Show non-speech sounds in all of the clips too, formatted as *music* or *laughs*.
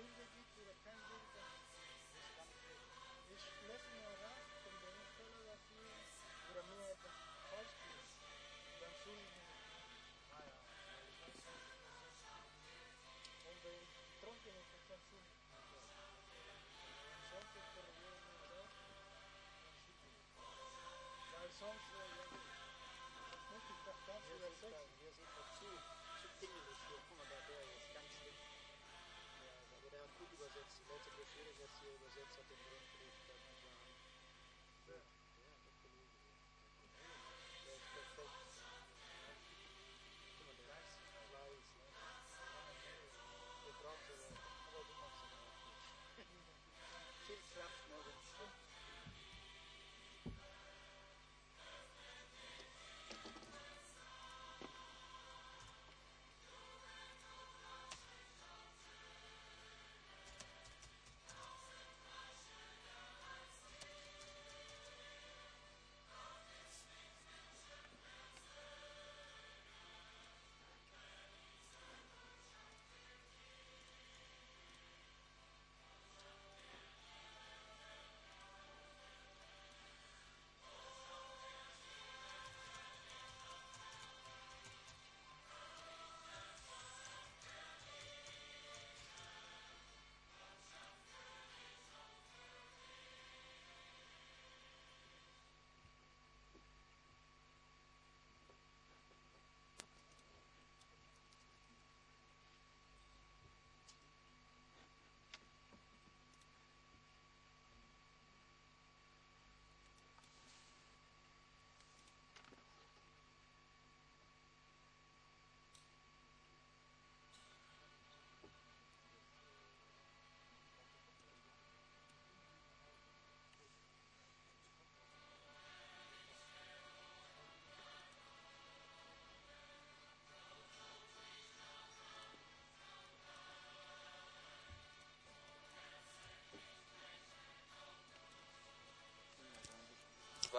Wenn da übersetzer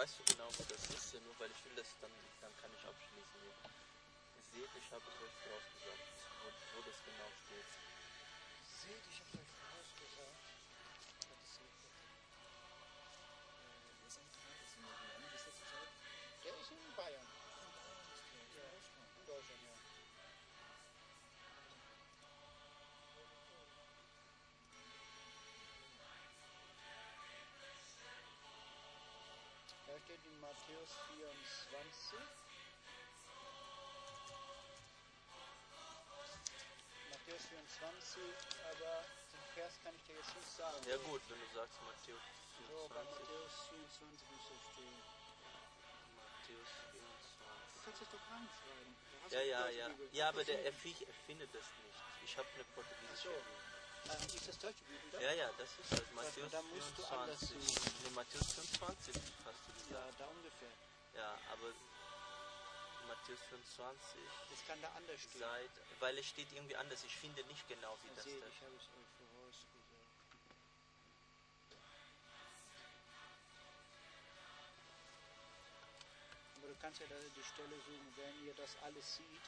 Weißt du genau, wo das ist? Nur weil ich will das dann, dann kann ich abschließen. Ihr seht, ich habe es euch vorausgesagt, wo, wo das genau steht. Seht, ich hab's euch vorausgesagt. Matthäus 24. Matthäus 24, aber den Vers kann ich dir jetzt nicht sagen. Ja gut, wenn du sagst Matthäus So, bei 24. Matthäus 24 muss das stehen. Matthäus Du 24. kannst es doch reinschreiben. Du Ja, ja, ja. Ja, aber der erficht, erfindet das nicht. Ich habe eine portugiesische so. Bibel. Ähm, ist das deutsche Bibel da? Ja, ja, das ist halt Matthäus da musst du anders 24. Nee, Matthäus 25 hast du Ja, gesagt. da ungefähr. Ja, aber Matthäus 25 Das kann da anders stehen. seit, weil es steht irgendwie anders. Ich finde nicht genau, wie Ja, das da ich habe es euch vorausgesagt. Aber du kannst ja da die Stelle suchen, wenn ihr das alles seht.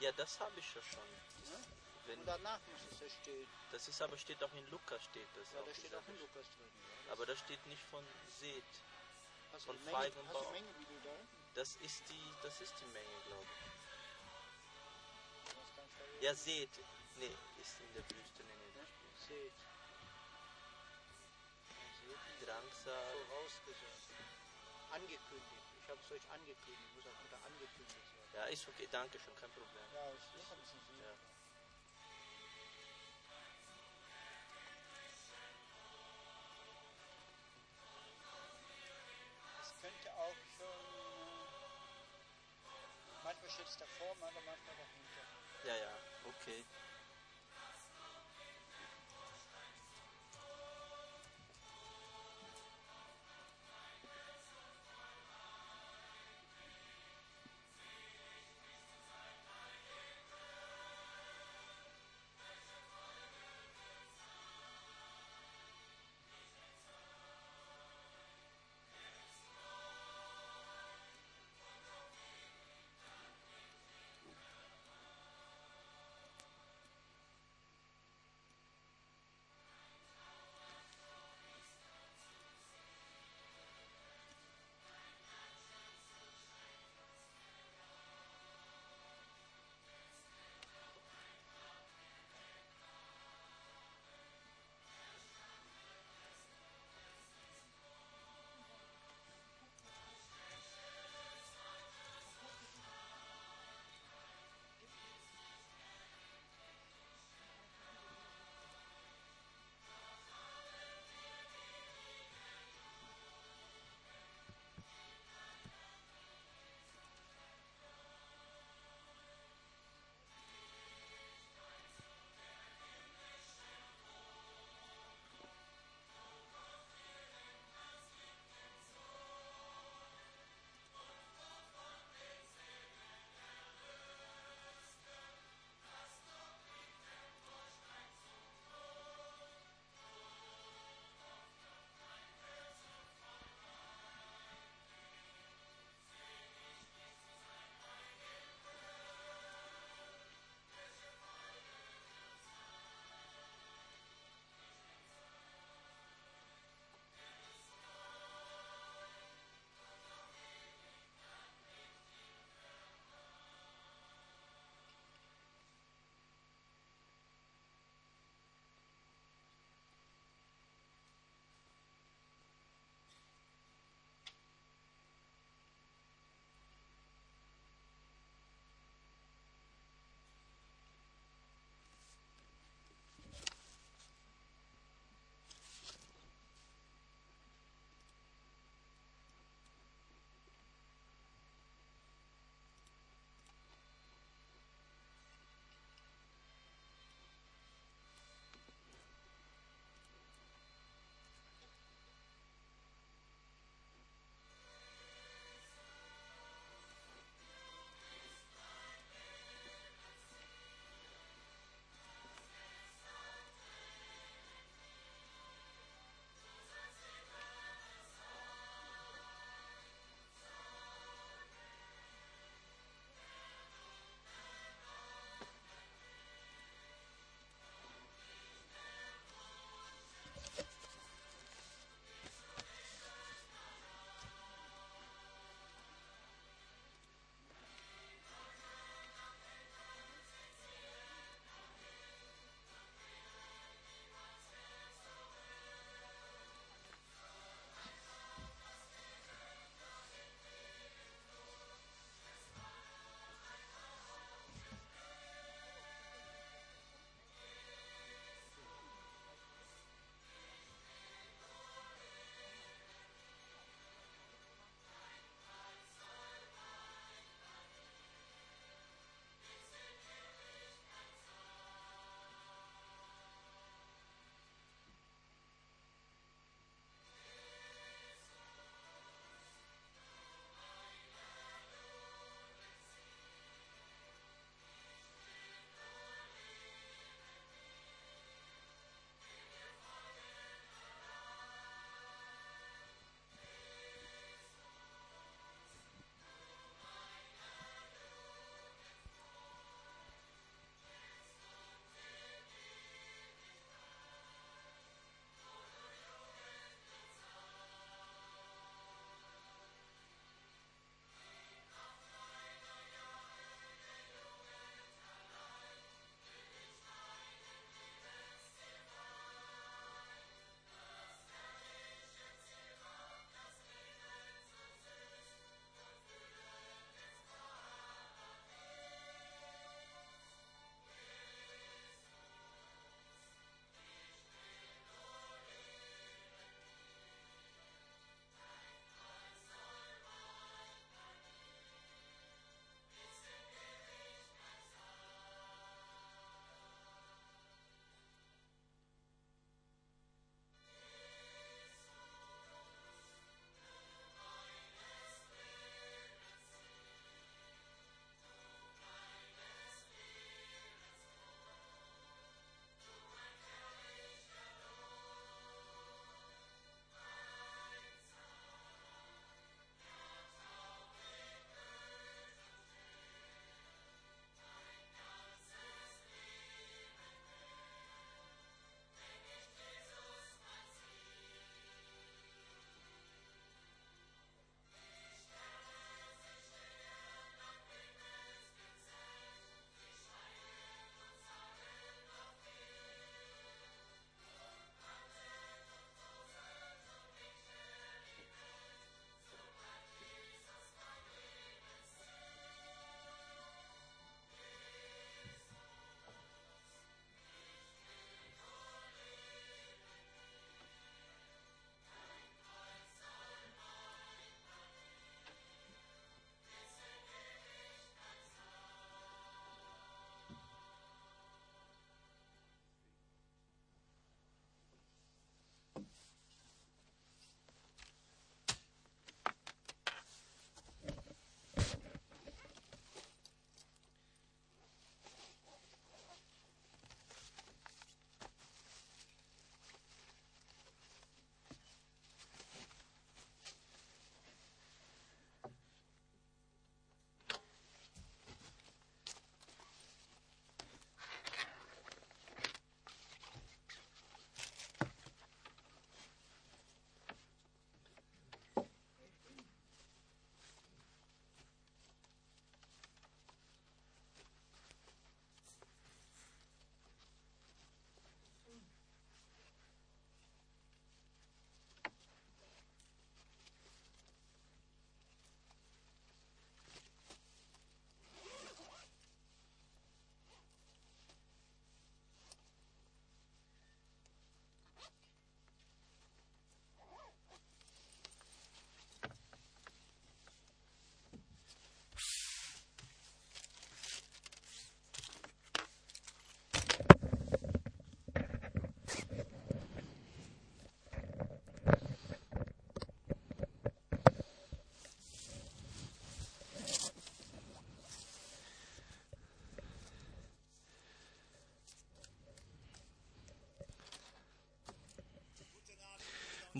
Ja, das habe ich ja schon. Ne? Wenn, Und danach muss es ja stehen. das ist aber steht auch in Lukas steht das. Ja, da steht auch in. Lukas drin. Ja. Aber da steht nicht von seht. hast von Menge, hast Menge, wie du da? Das ist die, das ist die Menge, glaube ich. Das Ja, seht. Nee, ist in der Wüste. Nee, nee, das Seht. Seht. Drangsal. vorausgesagt. Angekündigt. Ich habe es euch angekündigt. Muss auch wieder angekündigt werden. Ja, ist okay, danke schön, kein Problem. Ja, ich muss ein bisschen sehen. Ja. geschützter vor, meiner Meinung nach hinter. Ja, ja, okay.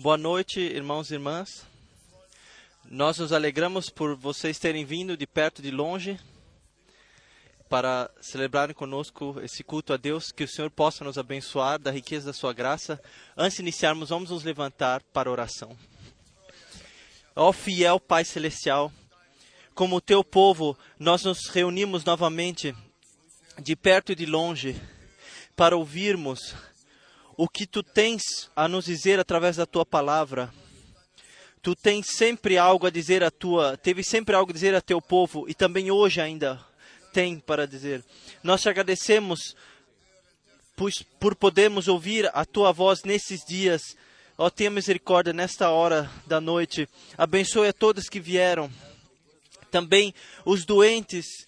Boa noite, irmãos e irmãs. Nós nos alegramos por vocês terem vindo de perto e de longe para celebrarem conosco esse culto a Deus. Que o Senhor possa nos abençoar da riqueza da sua graça. Antes de iniciarmos, vamos nos levantar para oração. Ó fiel Pai Celestial, como teu povo, nós nos reunimos novamente de perto e de longe para ouvirmos o que tu tens a nos dizer através da tua palavra. Tu tens sempre algo a dizer a tua, teve sempre algo a dizer a teu povo e também hoje ainda tem para dizer. Nós te agradecemos por, por podermos ouvir a tua voz nesses dias. Ó, oh, tenha misericórdia nesta hora da noite. Abençoe a todos que vieram. Também os doentes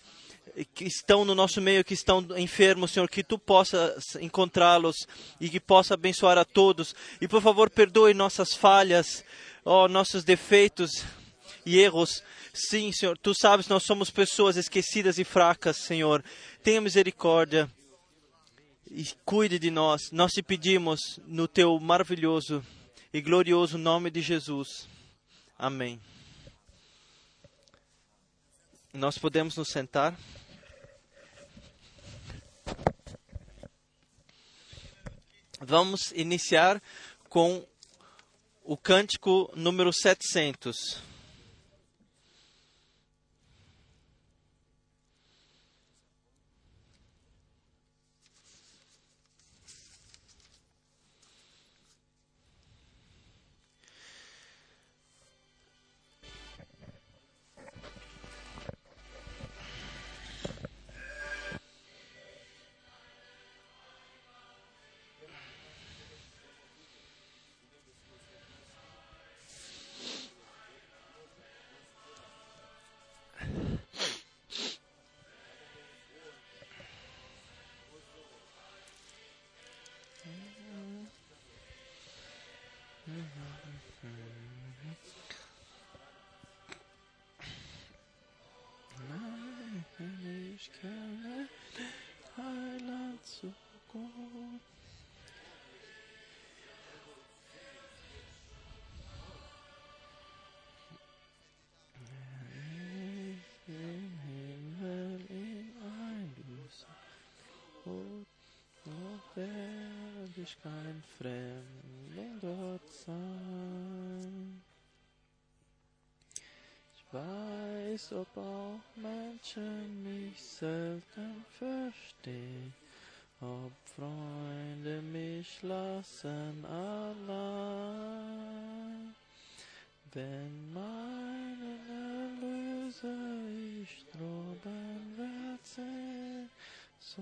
que estão no nosso meio, que estão enfermos, Senhor, que tu possas encontrá-los e que possa abençoar a todos. E por favor, perdoe nossas falhas, nossos defeitos e erros. Sim, Senhor, tu sabes, nós somos pessoas esquecidas e fracas, Senhor. Tenha misericórdia e cuide de nós. Nós te pedimos no teu maravilhoso e glorioso nome de Jesus. Amém. Nós podemos nos sentar. Vamos iniciar com o cântico número 700. ich kein Fremdling dort sein. Ich weiß, ob auch Menschen mich selten verstehen, ob Freunde mich lassen allein. Wenn meine Erlöser ich droben sehen, so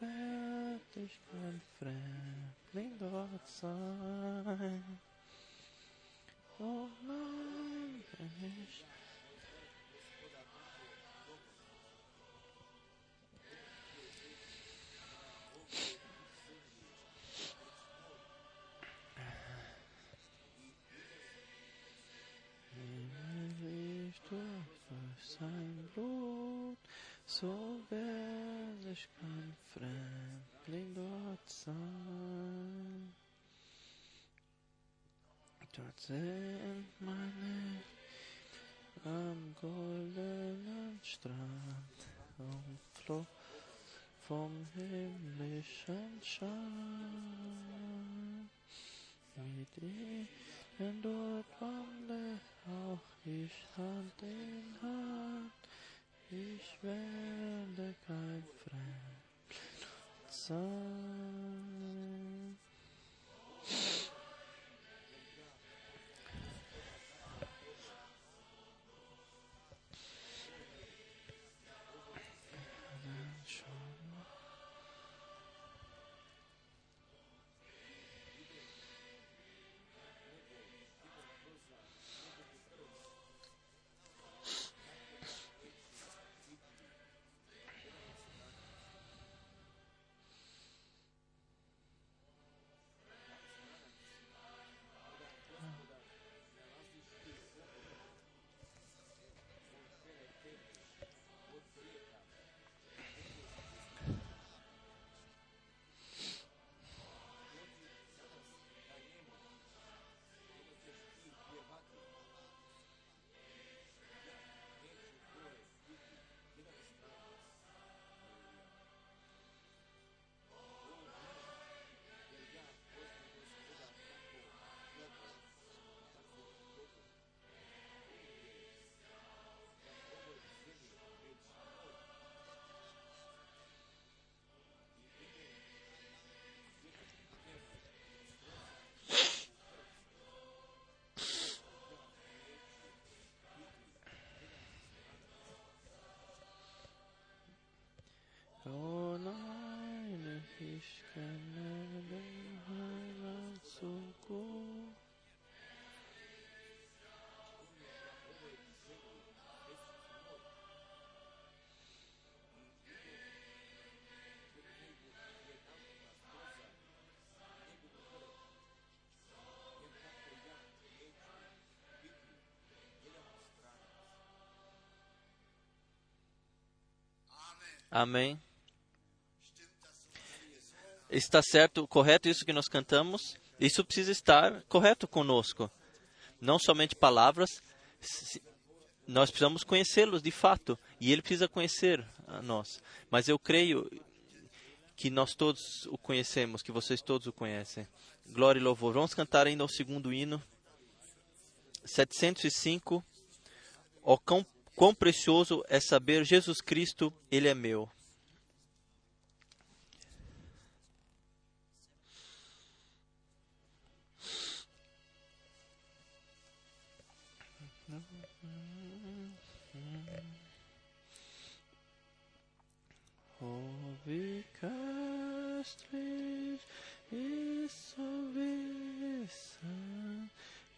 werd ich kein Fremdling outside. Oh, no. Sind meine am goldenen Strand umfloh vom himmlischen Schein. Mit ihnen dort wandle auch ich Hand in Hand. Ich werde kein Fremd sein. Amém. Está certo, correto isso que nós cantamos? Isso precisa estar correto conosco. Não somente palavras, nós precisamos conhecê-los de fato. E ele precisa conhecer a nós. Mas eu creio que nós todos o conhecemos, que vocês todos o conhecem. Glória e louvor. Vamos cantar ainda o segundo hino. 705. Ó quão, quão precioso é saber Jesus Cristo, Ele é meu. Oh,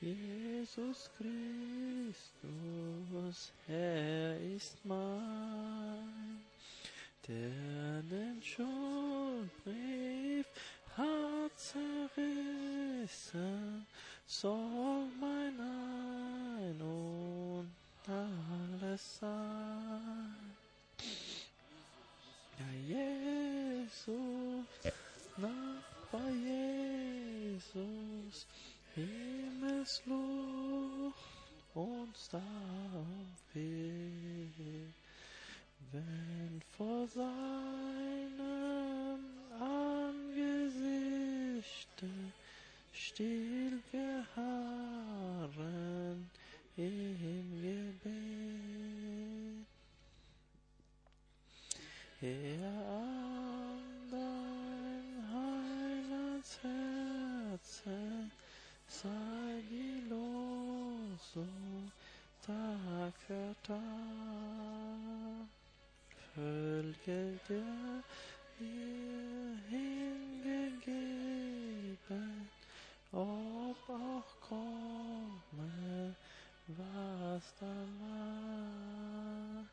Jesus Christus, Herr ist mein, der den Schuldbrief hat zerrissen, soll mein Ein und alles sein. Ja, Jesus, nach bei Jesus, Himmelsluft uns da will. Wenn vor seinem Angesichte still wir harren in Gebet. Her an dein Heilands Herzen Sagiloso, tack för tack. Följer jag hingegeben upp och kommer vasta land.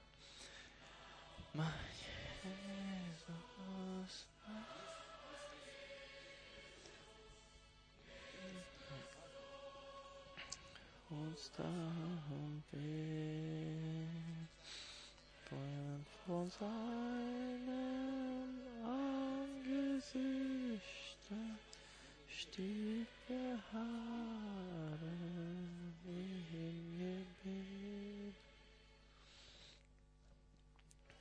starren Weg brennt vor seinem stieg der Haare im Gebet.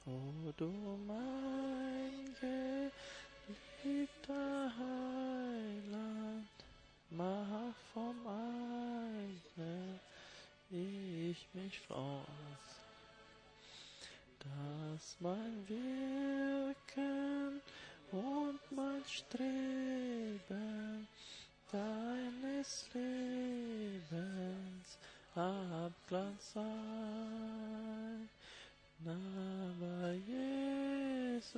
O du mein geliebter Heiland, mach vom eigenen ich mich aus, dass mein Wirken und mein Streben deines Lebens Abglanz sei. Aber Jesus,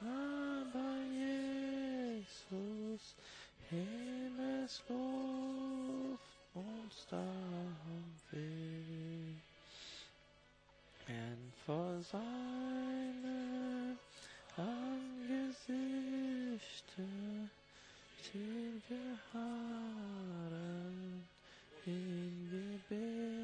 aber Jesus, Himmelsluft old. And for seine Angesichter sind wir Haaren in Gebet.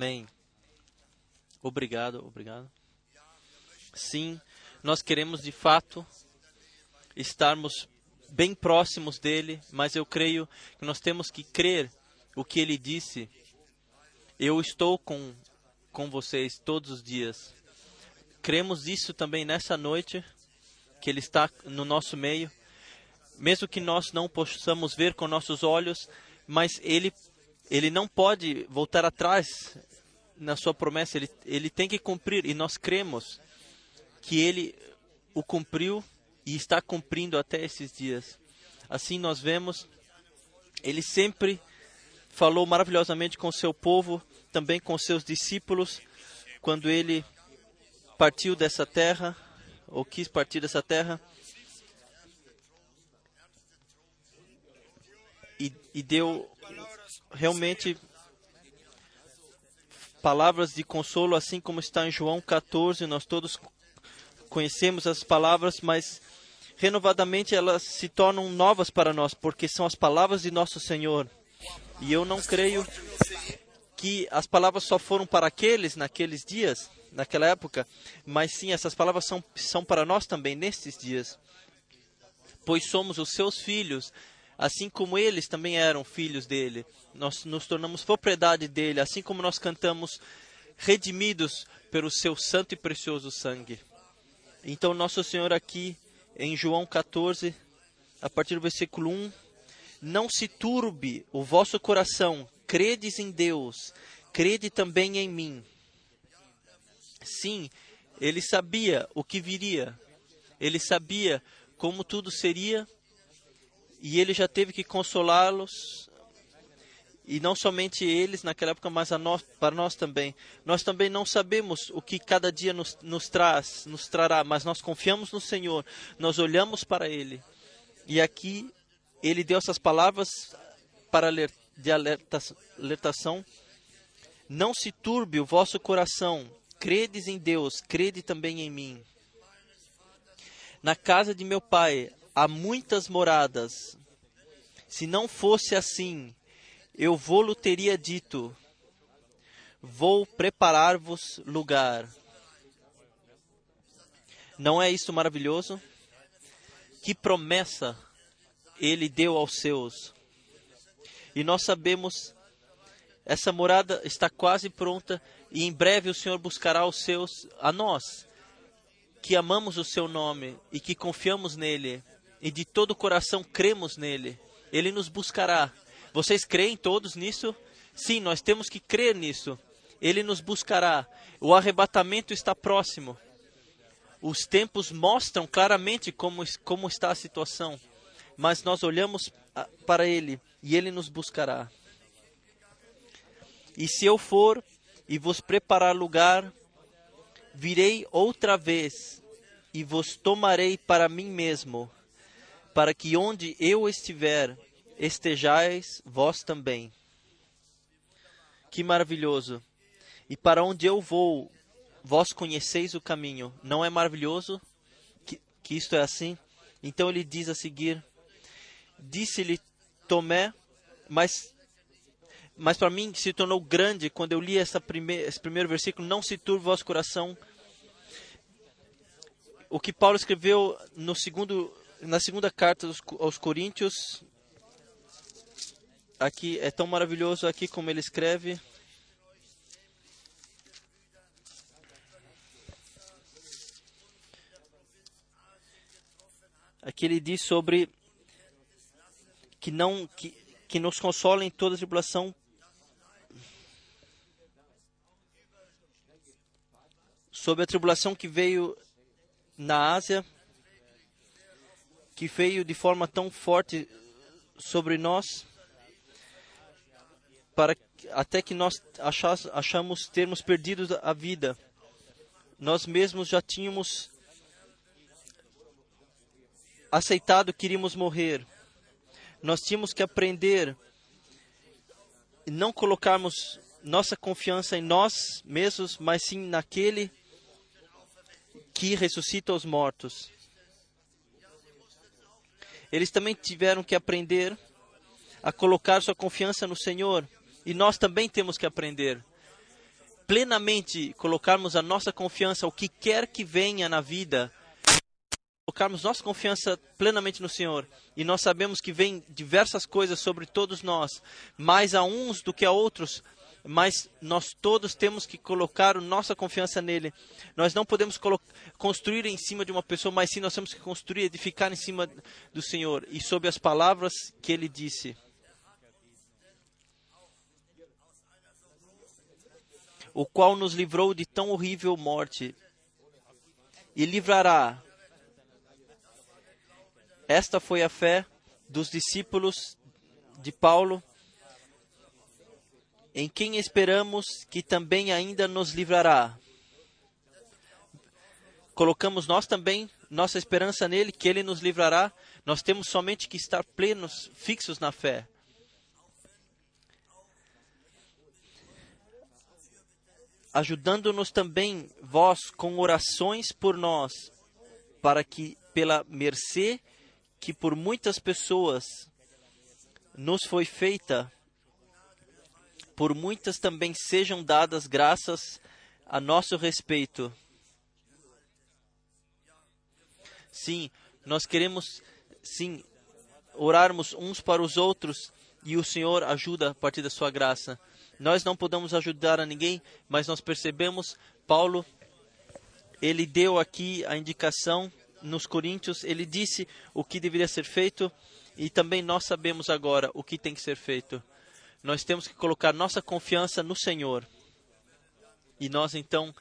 Amém. Obrigado, obrigado. Sim, nós queremos de fato estarmos bem próximos dele, mas eu creio que nós temos que crer o que ele disse. Eu estou com, com vocês todos os dias. Cremos isso também nessa noite, que ele está no nosso meio, mesmo que nós não possamos ver com nossos olhos, mas ele, ele não pode voltar atrás na sua promessa, ele, ele tem que cumprir, e nós cremos que ele o cumpriu e está cumprindo até esses dias. Assim nós vemos, ele sempre falou maravilhosamente com o seu povo, também com seus discípulos, quando ele partiu dessa terra, ou quis partir dessa terra, e, e deu realmente palavras de consolo, assim como está em João 14. Nós todos conhecemos as palavras, mas renovadamente elas se tornam novas para nós, porque são as palavras de nosso Senhor. E eu não creio que as palavras só foram para aqueles naqueles dias, naquela época, mas sim, essas palavras são, são para nós também nestes dias. Pois somos os seus filhos, assim como eles também eram filhos dele. Nós nos tornamos propriedade dele, assim como nós cantamos, redimidos pelo seu santo e precioso sangue. Então, nosso Senhor aqui em João 14, a partir do versículo 1, não se turbe o vosso coração, credes em Deus, crede também em mim. Sim, ele sabia o que viria, ele sabia como tudo seria, e ele já teve que consolá-los, e não somente eles naquela época, mas nós, para nós também. Nós também não sabemos o que cada dia nos, nos traz, nos trará, mas nós confiamos no Senhor, nós olhamos para Ele. E aqui ele deu essas palavras para de alertação. Não se turbe o vosso coração, credes em Deus, crede também em mim. Na casa de meu pai há muitas moradas. Se não fosse assim, eu vou-lo teria dito: Vou preparar-vos lugar. Não é isso maravilhoso? Que promessa ele deu aos seus. E nós sabemos, essa morada está quase pronta e em breve o Senhor buscará os seus a nós, que amamos o seu nome e que confiamos nele e de todo o coração cremos nele. Ele nos buscará vocês creem todos nisso? Sim, nós temos que crer nisso. Ele nos buscará. O arrebatamento está próximo. Os tempos mostram claramente como, como está a situação. Mas nós olhamos para Ele e Ele nos buscará. E se eu for e vos preparar lugar, virei outra vez e vos tomarei para mim mesmo, para que onde eu estiver, estejais vós também. Que maravilhoso! E para onde eu vou, vós conheceis o caminho. Não é maravilhoso que, que isto é assim? Então ele diz a seguir: Disse-lhe Tomé, mas mas para mim se tornou grande quando eu li esse primeiro versículo: Não se turbe vosso coração. O que Paulo escreveu no segundo, na segunda carta aos, Coríntios, aqui é tão maravilhoso aqui como ele escreve. Aqui ele diz sobre que não que, que nos consola em toda tribulação sobre a tribulação que veio na Ásia, que veio de forma tão forte sobre nós para até que nós achas, achamos termos perdido a vida. Nós mesmos já tínhamos aceitado que iríamos morrer. Nós tínhamos que aprender e não colocarmos nossa confiança em nós mesmos, mas sim naquele que ressuscita os mortos. Eles também tiveram que aprender a colocar sua confiança no Senhor e nós também temos que aprender plenamente colocarmos a nossa confiança, o que quer que venha na vida, colocarmos nossa confiança plenamente no Senhor. E nós sabemos que vem diversas coisas sobre todos nós, mais a uns do que a outros, mas nós todos temos que colocar nossa confiança nele. Nós não podemos construir em cima de uma pessoa, mas sim nós temos que construir, edificar em cima do Senhor e sobre as palavras que ele disse. o qual nos livrou de tão horrível morte e livrará. Esta foi a fé dos discípulos de Paulo, em quem esperamos que também ainda nos livrará. colocamos nós também nossa esperança nele, que ele nos livrará. Nós temos somente que estar plenos, fixos na fé. Ajudando-nos também vós com orações por nós, para que pela mercê que por muitas pessoas nos foi feita, por muitas também sejam dadas graças a nosso respeito. Sim, nós queremos sim orarmos uns para os outros e o Senhor ajuda a partir da sua graça. Nós não podemos ajudar a ninguém, mas nós percebemos Paulo ele deu aqui a indicação nos Coríntios, ele disse o que deveria ser feito e também nós sabemos agora o que tem que ser feito. Nós temos que colocar nossa confiança no Senhor. E nós então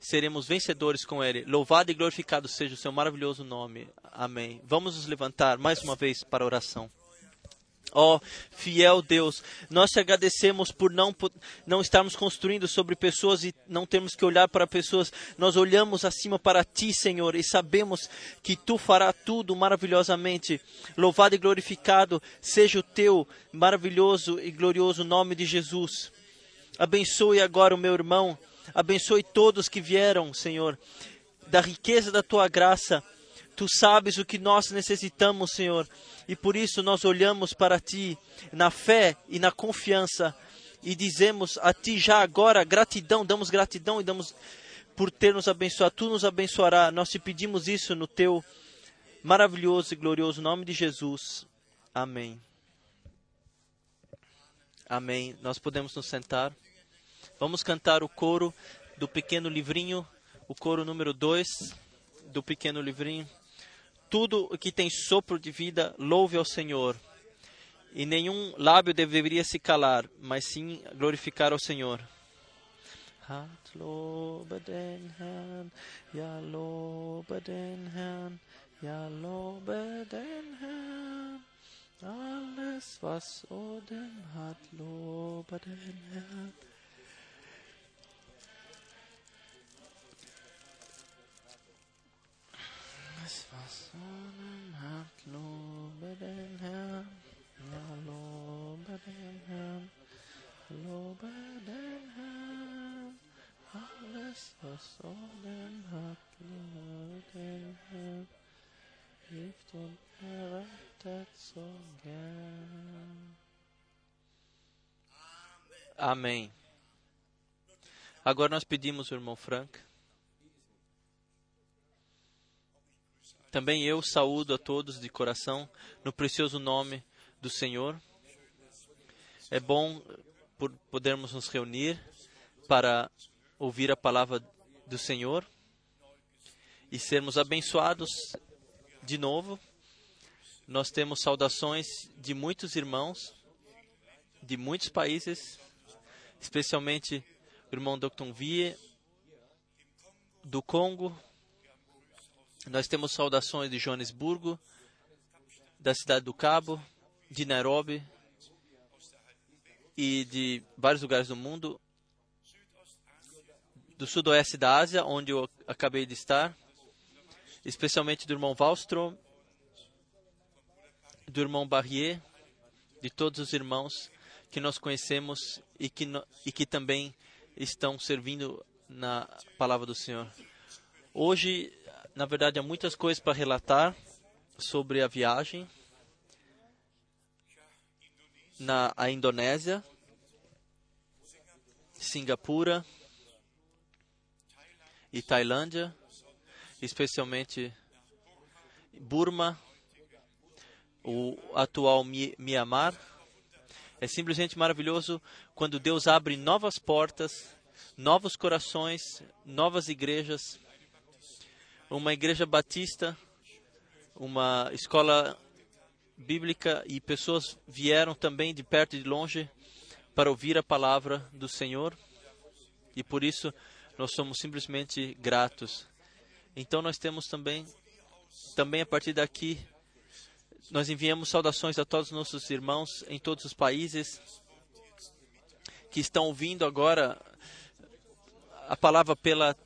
seremos vencedores com Ele. Louvado e glorificado seja o seu maravilhoso nome. Amém. Vamos nos levantar mais uma vez para a oração. Ó oh, fiel Deus, nós te agradecemos por não, por não estarmos construindo sobre pessoas e não termos que olhar para pessoas. Nós olhamos acima para ti, Senhor, e sabemos que tu fará tudo maravilhosamente. Louvado e glorificado seja o teu maravilhoso e glorioso nome de Jesus. Abençoe agora o meu irmão, abençoe todos que vieram, Senhor, da riqueza da tua graça. Tu sabes o que nós necessitamos, Senhor e por isso nós olhamos para Ti na fé e na confiança e dizemos a Ti já agora gratidão, damos gratidão e damos por ter nos abençoado. Tu nos abençoará. Nós te pedimos isso no Teu maravilhoso e glorioso nome de Jesus. Amém. Amém. Nós podemos nos sentar. Vamos cantar o coro do pequeno livrinho, o coro número 2 do pequeno livrinho tudo que tem sopro de vida, louve ao Senhor. E nenhum lábio deveria se calar, mas sim glorificar ao Senhor. Alles was Odem hat, lobe den Herrn. Amém. Agora nós pedimos irmão Frank Também eu saúdo a todos de coração no precioso nome do Senhor. É bom por podermos nos reunir para ouvir a palavra do Senhor e sermos abençoados de novo. Nós temos saudações de muitos irmãos de muitos países, especialmente o irmão Dr. Vie do Congo, nós temos saudações de Joanesburgo, da cidade do Cabo, de Nairobi e de vários lugares do mundo, do sudoeste da Ásia, onde eu acabei de estar, especialmente do irmão Wallström, do irmão Barrier, de todos os irmãos que nós conhecemos e que, e que também estão servindo na palavra do Senhor. Hoje na verdade, há muitas coisas para relatar sobre a viagem na a Indonésia, Singapura e Tailândia, especialmente Burma, o atual Myanmar. É simplesmente maravilhoso quando Deus abre novas portas, novos corações, novas igrejas uma igreja batista, uma escola bíblica e pessoas vieram também de perto e de longe para ouvir a palavra do Senhor e por isso nós somos simplesmente gratos. Então nós temos também, também a partir daqui, nós enviamos saudações a todos os nossos irmãos em todos os países que estão ouvindo agora a palavra pela,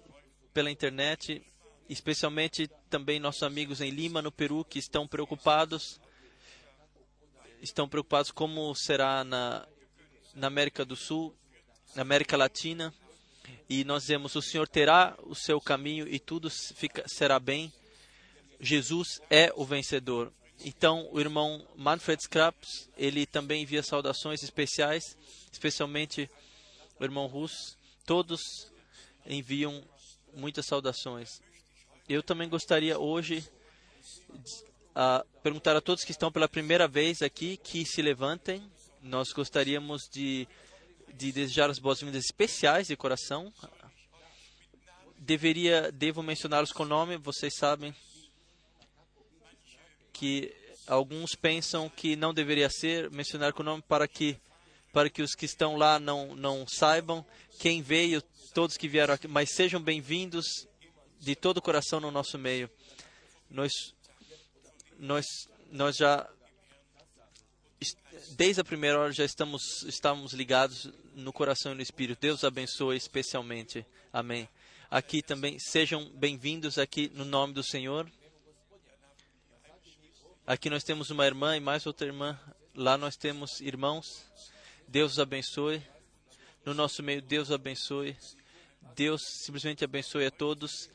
pela internet especialmente também nossos amigos em Lima, no Peru, que estão preocupados, estão preocupados como será na, na América do Sul, na América Latina, e nós dizemos: o Senhor terá o seu caminho e tudo fica, será bem. Jesus é o vencedor. Então, o irmão Manfred Skraps, ele também envia saudações especiais, especialmente o irmão Russo. Todos enviam muitas saudações. Eu também gostaria hoje uh, perguntar a todos que estão pela primeira vez aqui que se levantem. Nós gostaríamos de, de desejar as boas-vindas especiais de coração. Deveria, devo mencioná-los com nome, vocês sabem que alguns pensam que não deveria ser mencionar com nome para que para que os que estão lá não não saibam quem veio, todos que vieram aqui, mas sejam bem-vindos de todo o coração no nosso meio. Nós nós nós já desde a primeira hora já estamos estamos ligados no coração e no espírito. Deus abençoe especialmente. Amém. Aqui também sejam bem-vindos aqui no nome do Senhor. Aqui nós temos uma irmã e mais outra irmã. Lá nós temos irmãos. Deus os abençoe. No nosso meio, Deus abençoe. Deus simplesmente abençoe a todos.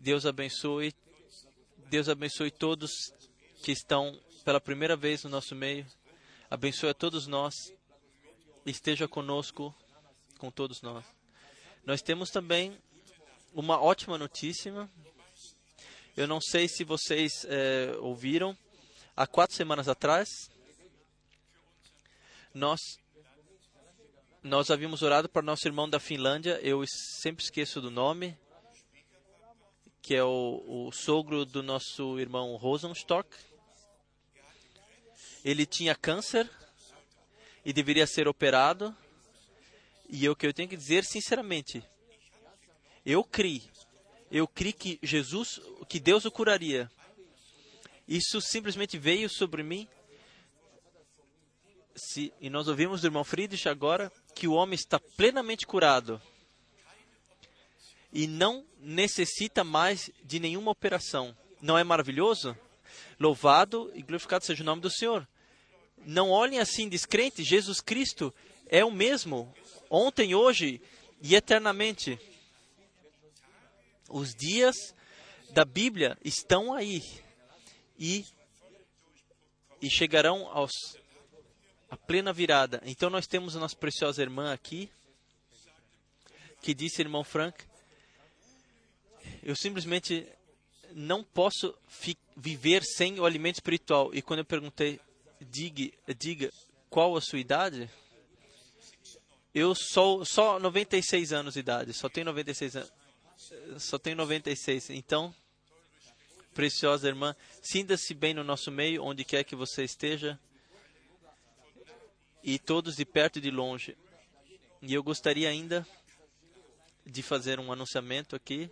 Deus abençoe. Deus abençoe todos que estão pela primeira vez no nosso meio. Abençoe a todos nós. Esteja conosco, com todos nós. Nós temos também uma ótima notícia eu não sei se vocês é, ouviram, há quatro semanas atrás, nós nós havíamos orado para nosso irmão da Finlândia, eu sempre esqueço do nome, que é o, o sogro do nosso irmão Rosenstock. Ele tinha câncer e deveria ser operado. E o que eu tenho que dizer sinceramente, eu criei eu criei que Jesus, que Deus o curaria. Isso simplesmente veio sobre mim. Se, e nós ouvimos do irmão Friedrich agora que o homem está plenamente curado e não necessita mais de nenhuma operação. Não é maravilhoso? Louvado e glorificado seja o nome do Senhor. Não olhem assim descrentes, Jesus Cristo é o mesmo, ontem, hoje e eternamente. Os dias da Bíblia estão aí e, e chegarão aos a plena virada. Então nós temos a nossa preciosa irmã aqui que disse, irmão Frank, eu simplesmente não posso viver sem o alimento espiritual. E quando eu perguntei, diga, diga qual a sua idade, eu sou só 96 anos de idade, só tenho 96 anos só tenho 96. Então, preciosa irmã, sinta-se bem no nosso meio, onde quer que você esteja, e todos de perto e de longe. E eu gostaria ainda de fazer um anunciamento aqui,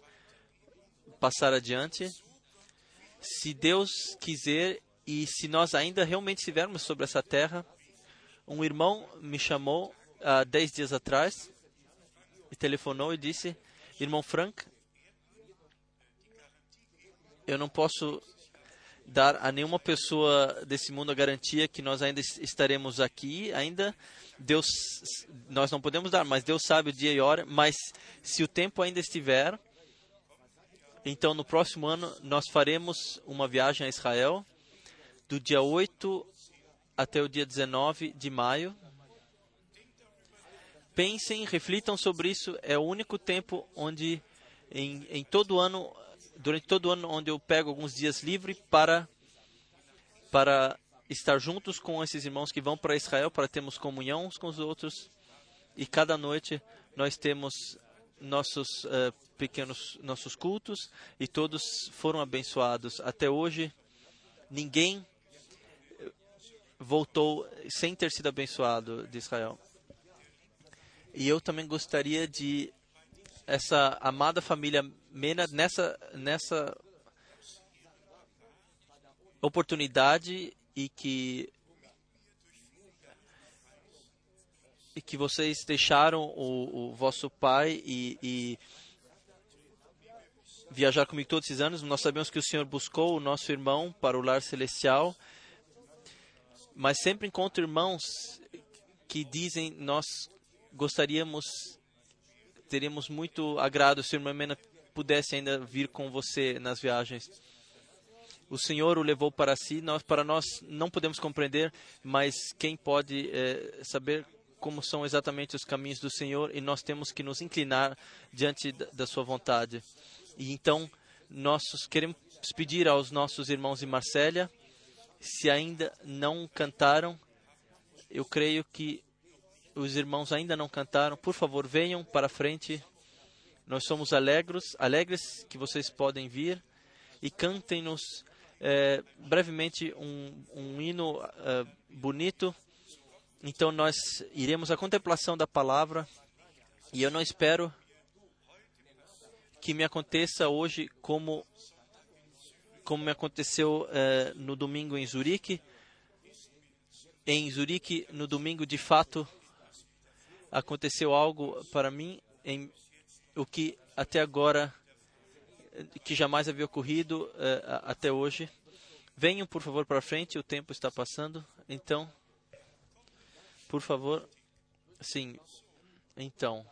passar adiante. Se Deus quiser e se nós ainda realmente estivermos sobre essa terra, um irmão me chamou há dez dias atrás e telefonou e disse Irmão Frank, eu não posso dar a nenhuma pessoa desse mundo a garantia que nós ainda estaremos aqui, ainda Deus nós não podemos dar, mas Deus sabe o dia e hora, mas se o tempo ainda estiver, então no próximo ano nós faremos uma viagem a Israel do dia 8 até o dia 19 de maio Pensem, reflitam sobre isso. É o único tempo onde, em, em todo ano, durante todo o ano, onde eu pego alguns dias livres para, para estar juntos com esses irmãos que vão para Israel, para termos comunhão uns com os outros. E cada noite nós temos nossos uh, pequenos nossos cultos e todos foram abençoados. Até hoje, ninguém voltou sem ter sido abençoado de Israel. E eu também gostaria de essa amada família Mena nessa nessa oportunidade e que e que vocês deixaram o, o vosso pai e, e viajar comigo todos esses anos. Nós sabemos que o Senhor buscou o nosso irmão para o lar celestial, mas sempre encontro irmãos que dizem: Nós gostaríamos, teríamos muito agrado se o irmão Mena pudesse ainda vir com você nas viagens. O Senhor o levou para si, nós, para nós não podemos compreender, mas quem pode é, saber como são exatamente os caminhos do Senhor e nós temos que nos inclinar diante da, da Sua vontade. E então, nós queremos pedir aos nossos irmãos de Marsella, se ainda não cantaram, eu creio que os irmãos ainda não cantaram, por favor, venham para frente. Nós somos alegres, alegres que vocês podem vir e cantem-nos é, brevemente um, um hino é, bonito. Então nós iremos à contemplação da palavra e eu não espero que me aconteça hoje como como me aconteceu é, no domingo em Zurique. Em Zurique, no domingo, de fato, aconteceu algo para mim em o que até agora que jamais havia ocorrido uh, até hoje. Venham, por favor, para frente, o tempo está passando. Então, por favor, sim. Então,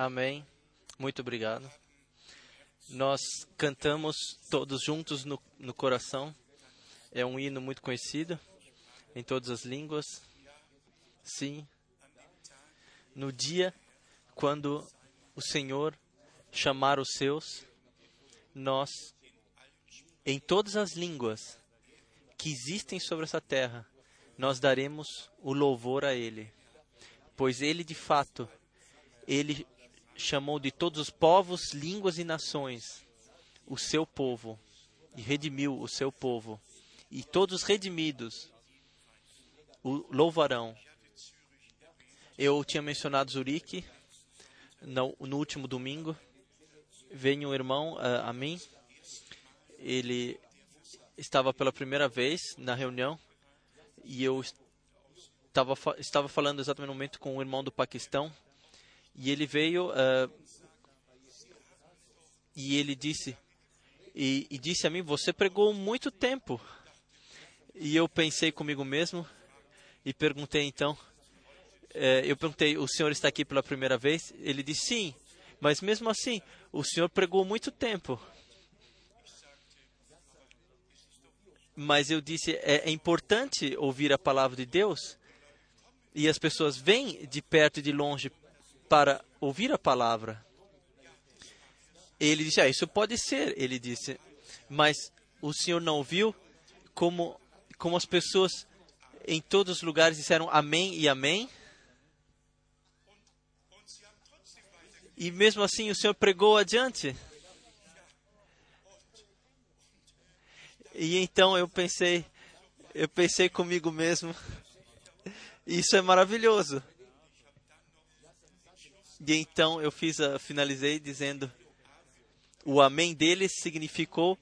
Amém. Muito obrigado. Nós cantamos todos juntos no, no coração. É um hino muito conhecido em todas as línguas. Sim. No dia quando o Senhor chamar os seus, nós, em todas as línguas que existem sobre essa terra, nós daremos o louvor a Ele. Pois Ele, de fato, Ele chamou de todos os povos, línguas e nações o seu povo e redimiu o seu povo. E todos redimidos o louvarão. Eu tinha mencionado Zurique no, no último domingo. Veio um irmão uh, a mim. Ele estava pela primeira vez na reunião e eu estava, estava falando exatamente no momento com um irmão do Paquistão e ele veio uh, e ele disse e, e, disse a mim: Você pregou muito tempo. E eu pensei comigo mesmo e perguntei então. Uh, eu perguntei: O senhor está aqui pela primeira vez? Ele disse: Sim, mas mesmo assim, o senhor pregou muito tempo. Mas eu disse: é, é importante ouvir a palavra de Deus. E as pessoas vêm de perto e de longe para ouvir a palavra. Ele disse: ah, Isso pode ser. Ele disse: Mas o Senhor não viu como, como as pessoas em todos os lugares disseram Amém e Amém? E mesmo assim o Senhor pregou adiante. E então eu pensei, eu pensei comigo mesmo, *laughs* isso é maravilhoso. E então eu fiz a, finalizei dizendo o amém deles significou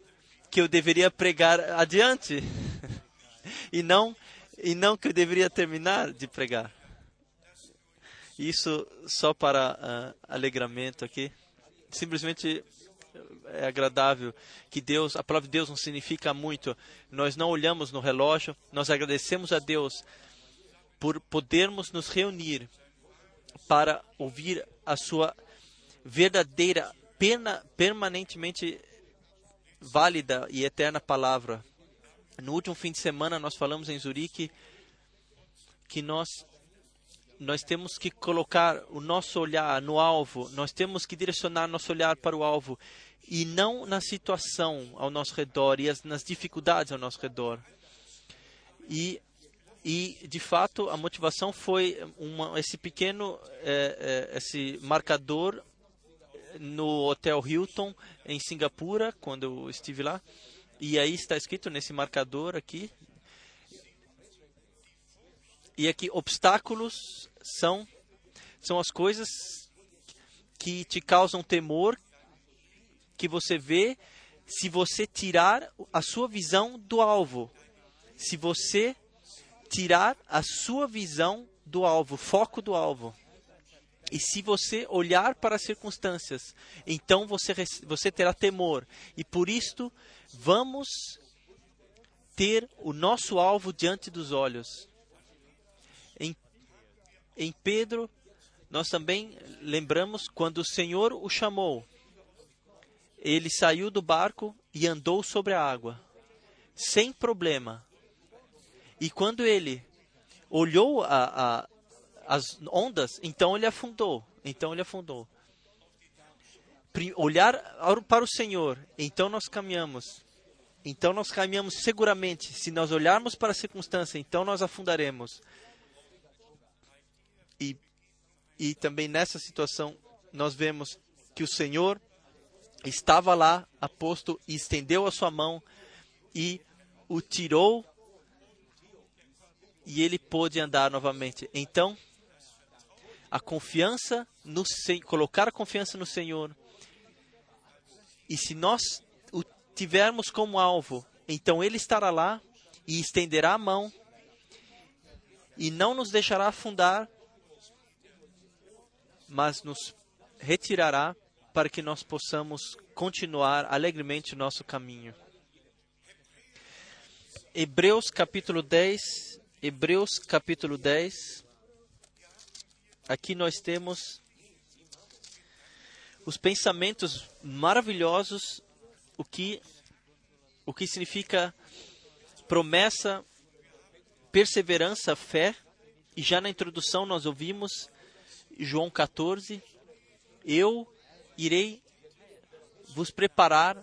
que eu deveria pregar adiante *laughs* e não e não que eu deveria terminar de pregar. Isso só para uh, alegramento aqui. Simplesmente é agradável que Deus, a palavra de Deus não significa muito. Nós não olhamos no relógio, nós agradecemos a Deus por podermos nos reunir para ouvir a sua verdadeira, pena, permanentemente válida e eterna palavra. No último fim de semana nós falamos em Zurique que nós nós temos que colocar o nosso olhar no alvo, nós temos que direcionar nosso olhar para o alvo e não na situação ao nosso redor e as, nas dificuldades ao nosso redor. E e, de fato, a motivação foi uma, esse pequeno é, é, esse marcador no Hotel Hilton, em Singapura, quando eu estive lá. E aí está escrito nesse marcador aqui. E aqui, obstáculos são, são as coisas que te causam temor, que você vê se você tirar a sua visão do alvo. Se você tirar a sua visão do alvo, foco do alvo. E se você olhar para as circunstâncias, então você, você terá temor. E por isto, vamos ter o nosso alvo diante dos olhos. Em, em Pedro, nós também lembramos quando o Senhor o chamou. Ele saiu do barco e andou sobre a água, sem problema. E quando ele olhou a, a, as ondas, então ele afundou. Então ele afundou. Olhar para o Senhor, então nós caminhamos. Então nós caminhamos seguramente. Se nós olharmos para a circunstância, então nós afundaremos. E, e também nessa situação, nós vemos que o Senhor estava lá, aposto, e estendeu a sua mão e o tirou e ele pôde andar novamente. Então, a confiança no colocar a confiança no Senhor. E se nós o tivermos como alvo, então ele estará lá e estenderá a mão e não nos deixará afundar, mas nos retirará para que nós possamos continuar alegremente o nosso caminho. Hebreus capítulo 10, Hebreus capítulo 10. Aqui nós temos os pensamentos maravilhosos, o que, o que significa promessa, perseverança, fé. E já na introdução nós ouvimos João 14: Eu irei vos preparar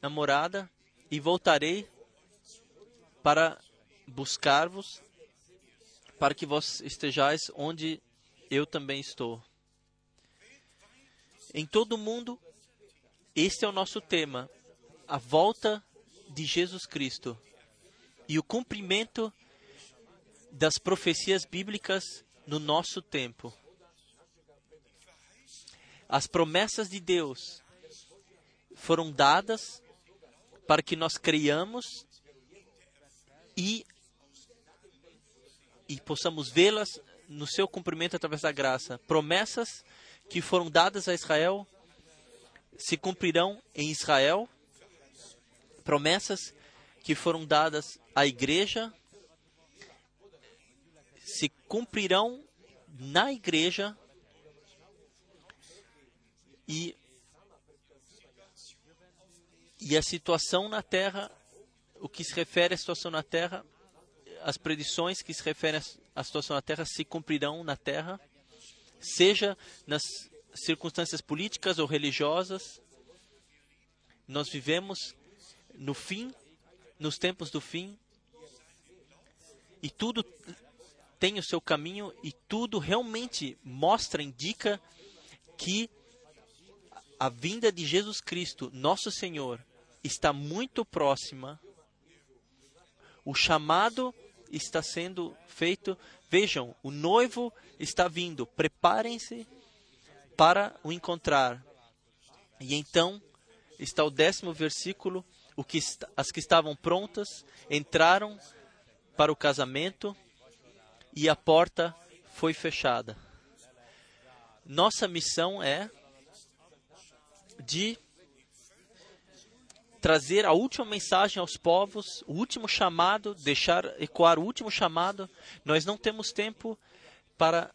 a morada e voltarei para buscar-vos, para que vós estejais onde eu também estou. Em todo o mundo, este é o nosso tema, a volta de Jesus Cristo e o cumprimento das profecias bíblicas no nosso tempo. As promessas de Deus foram dadas para que nós creiamos e, e possamos vê-las no seu cumprimento através da graça. Promessas que foram dadas a Israel se cumprirão em Israel. Promessas que foram dadas à igreja se cumprirão na igreja e e a situação na terra, o que se refere à situação na terra, as predições que se referem à situação na terra se cumprirão na terra, seja nas circunstâncias políticas ou religiosas. Nós vivemos no fim, nos tempos do fim, e tudo tem o seu caminho e tudo realmente mostra, indica que a vinda de Jesus Cristo, nosso Senhor, está muito próxima. O chamado está sendo feito. Vejam, o noivo está vindo. Preparem-se para o encontrar. E então está o décimo versículo. O que, as que estavam prontas entraram para o casamento e a porta foi fechada. Nossa missão é de trazer a última mensagem aos povos, o último chamado, deixar ecoar o último chamado. Nós não temos tempo para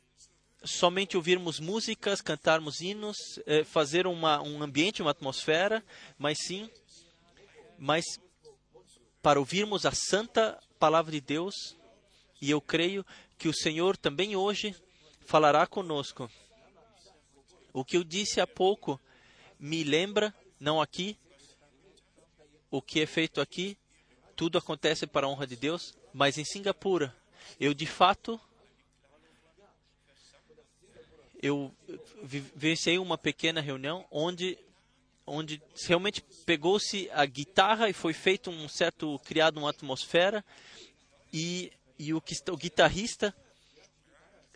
somente ouvirmos músicas, cantarmos hinos, eh, fazer uma, um ambiente, uma atmosfera, mas sim, mas para ouvirmos a santa palavra de Deus. E eu creio que o Senhor também hoje falará conosco. O que eu disse há pouco me lembra, não aqui, o que é feito aqui, tudo acontece para a honra de Deus, mas em Singapura, eu de fato eu vivenciei uma pequena reunião onde onde realmente pegou-se a guitarra e foi feito um certo criado uma atmosfera e e o, o guitarrista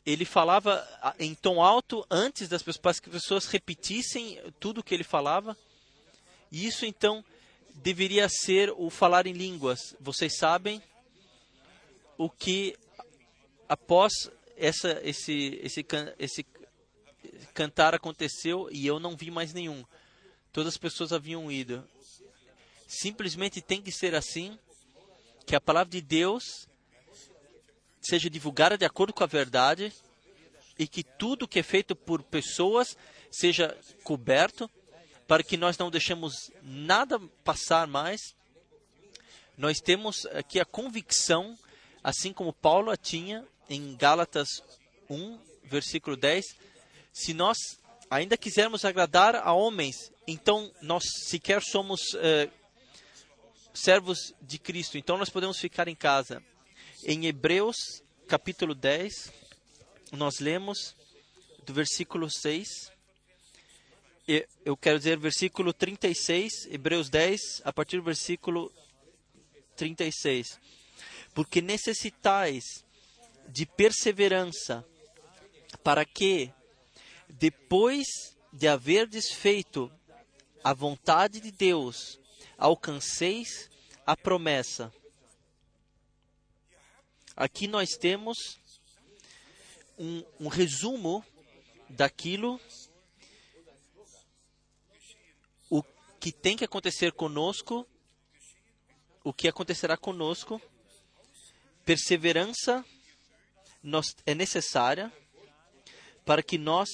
ele falava em tom alto antes das pessoas para que as pessoas repetissem tudo o que ele falava. E isso então deveria ser o falar em línguas. Vocês sabem o que após essa, esse, esse, esse cantar aconteceu e eu não vi mais nenhum. Todas as pessoas haviam ido. Simplesmente tem que ser assim, que a palavra de Deus seja divulgada de acordo com a verdade e que tudo que é feito por pessoas seja coberto para que nós não deixemos nada passar mais. Nós temos aqui a convicção, assim como Paulo a tinha em Gálatas 1, versículo 10, se nós ainda quisermos agradar a homens, então nós sequer somos eh, servos de Cristo, então nós podemos ficar em casa. Em Hebreus, capítulo 10, nós lemos do versículo 6 eu quero dizer versículo 36, Hebreus 10, a partir do versículo 36. Porque necessitais de perseverança, para que, depois de haver desfeito a vontade de Deus, alcanceis a promessa. Aqui nós temos um, um resumo daquilo que tem que acontecer conosco, o que acontecerá conosco. Perseverança nós, é necessária para que nós,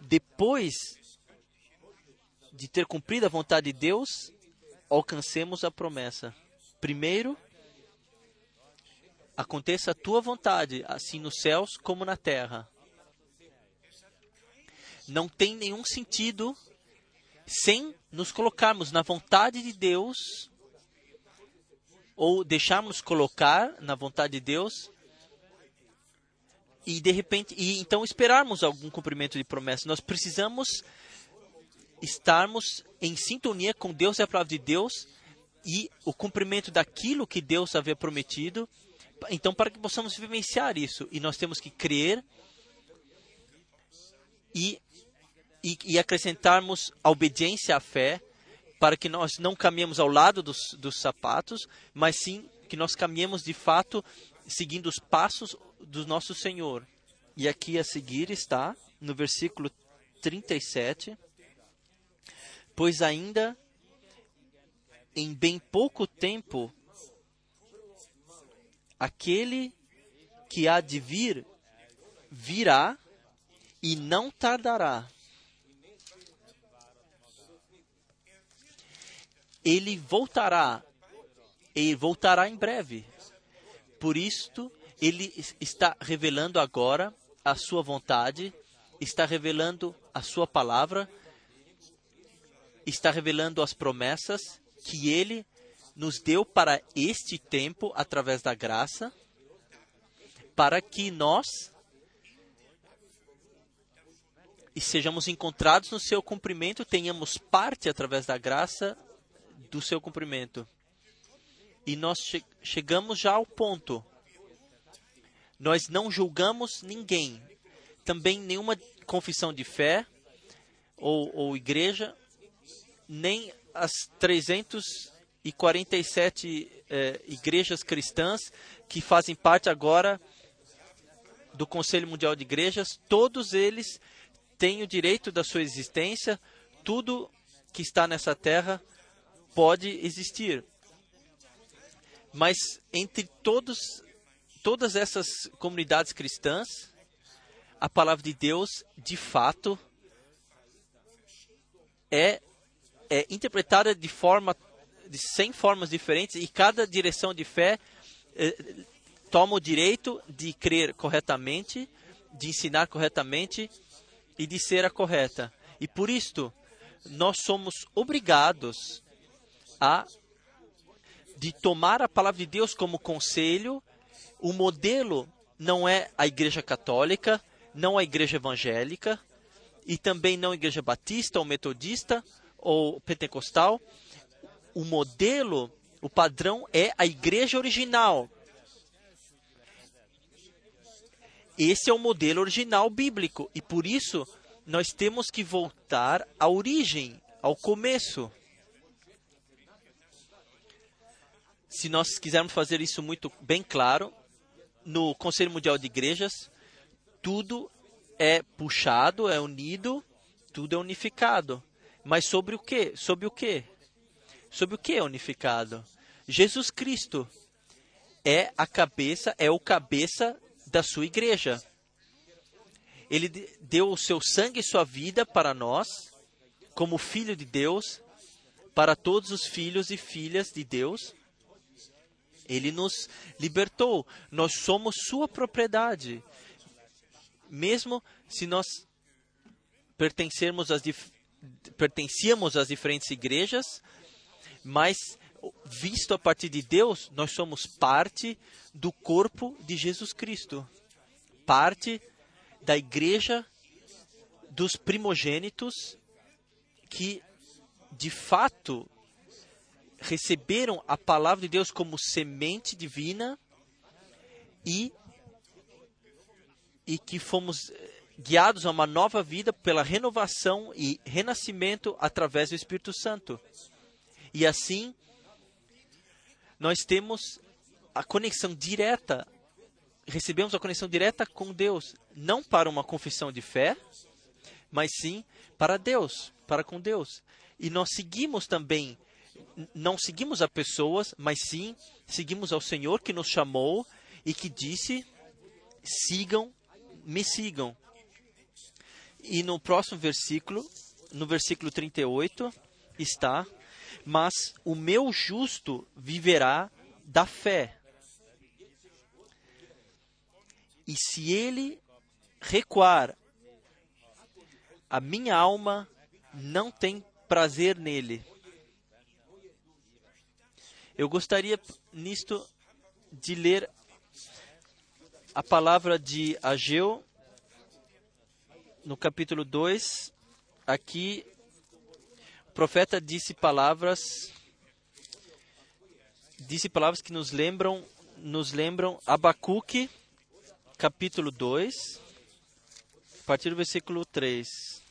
depois de ter cumprido a vontade de Deus, alcancemos a promessa. Primeiro, aconteça a tua vontade, assim nos céus como na terra. Não tem nenhum sentido sem nos colocarmos na vontade de Deus ou deixarmos colocar na vontade de Deus e de repente e então esperarmos algum cumprimento de promessa. Nós precisamos estarmos em sintonia com Deus e a palavra de Deus e o cumprimento daquilo que Deus havia prometido. Então, para que possamos vivenciar isso, e nós temos que crer e, e, e acrescentarmos a obediência à fé, para que nós não caminhemos ao lado dos, dos sapatos, mas sim que nós caminhemos de fato seguindo os passos do nosso Senhor. E aqui a seguir está, no versículo 37, pois ainda em bem pouco tempo aquele que há de vir virá e não tardará. Ele voltará, e voltará em breve. Por isto, ele está revelando agora a sua vontade, está revelando a sua palavra, está revelando as promessas que ele nos deu para este tempo através da graça, para que nós sejamos encontrados no seu cumprimento, tenhamos parte através da graça do seu cumprimento. E nós che chegamos já ao ponto. Nós não julgamos ninguém, também nenhuma confissão de fé ou, ou igreja, nem as 347 eh, igrejas cristãs que fazem parte agora do Conselho Mundial de Igrejas, todos eles têm o direito da sua existência, tudo que está nessa terra pode existir. Mas entre todos, todas essas comunidades cristãs, a palavra de Deus, de fato, é, é interpretada de forma de 100 formas diferentes e cada direção de fé eh, toma o direito de crer corretamente, de ensinar corretamente e de ser a correta. E por isto, nós somos obrigados a de tomar a palavra de Deus como conselho. O modelo não é a Igreja Católica, não a Igreja Evangélica e também não a Igreja Batista ou Metodista ou Pentecostal. O modelo, o padrão é a Igreja original. Esse é o modelo original bíblico e por isso nós temos que voltar à origem, ao começo. Se nós quisermos fazer isso muito bem claro, no Conselho Mundial de Igrejas, tudo é puxado, é unido, tudo é unificado. Mas sobre o que? Sobre o que? Sobre o que é unificado? Jesus Cristo é a cabeça, é o cabeça da sua igreja. Ele deu o seu sangue e sua vida para nós, como filho de Deus, para todos os filhos e filhas de Deus. Ele nos libertou. Nós somos sua propriedade. Mesmo se nós pertencermos às pertencíamos às diferentes igrejas, mas visto a partir de Deus, nós somos parte do corpo de Jesus Cristo, parte da igreja dos primogênitos que de fato receberam a palavra de Deus como semente divina e, e que fomos eh, guiados a uma nova vida pela renovação e renascimento através do Espírito Santo. E assim, nós temos a conexão direta, recebemos a conexão direta com Deus, não para uma confissão de fé, mas sim para Deus, para com Deus. E nós seguimos também não seguimos a pessoas, mas sim seguimos ao Senhor que nos chamou e que disse: sigam, me sigam. E no próximo versículo, no versículo 38 está: Mas o meu justo viverá da fé. E se ele recuar, a minha alma não tem prazer nele. Eu gostaria nisto de ler a palavra de Ageu no capítulo 2. Aqui o profeta disse palavras disse palavras que nos lembram nos lembram Abacuque capítulo 2 a partir do versículo 3.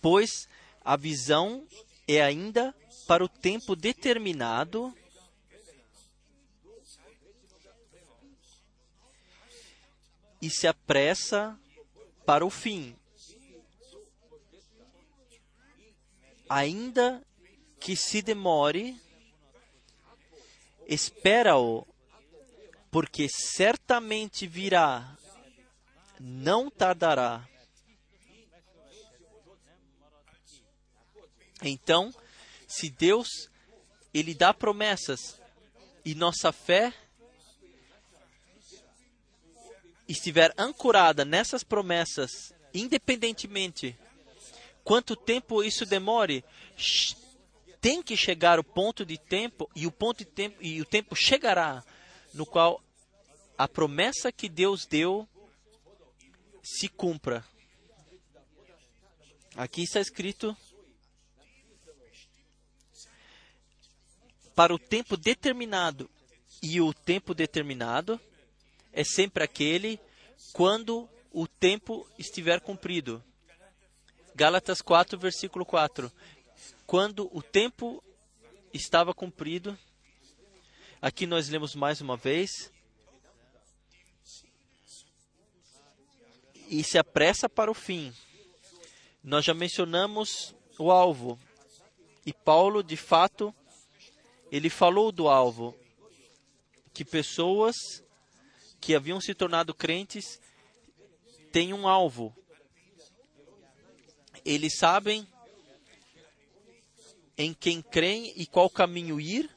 Pois a visão é ainda para o tempo determinado e se apressa para o fim. Ainda que se demore, espera-o, porque certamente virá, não tardará. Então, se Deus ele dá promessas e nossa fé estiver ancorada nessas promessas, independentemente quanto tempo isso demore, tem que chegar o ponto de tempo e o ponto de tempo e o tempo chegará no qual a promessa que Deus deu se cumpra. Aqui está escrito para o tempo determinado. E o tempo determinado é sempre aquele quando o tempo estiver cumprido. Gálatas 4, versículo 4. Quando o tempo estava cumprido, aqui nós lemos mais uma vez. E se apressa para o fim. Nós já mencionamos o alvo. E Paulo, de fato, ele falou do alvo, que pessoas que haviam se tornado crentes têm um alvo. Eles sabem em quem creem e qual caminho ir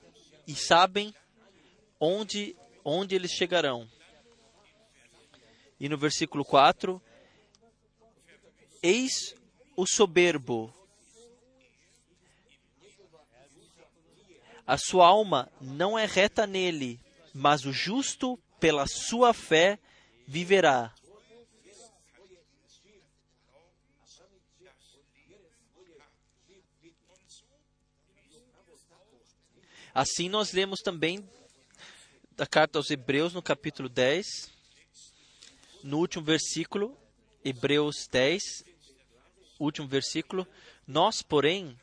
e sabem onde onde eles chegarão. E no versículo 4, eis o soberbo A sua alma não é reta nele, mas o justo, pela sua fé, viverá. Assim nós lemos também da carta aos Hebreus, no capítulo 10, no último versículo, Hebreus 10, último versículo. Nós, porém,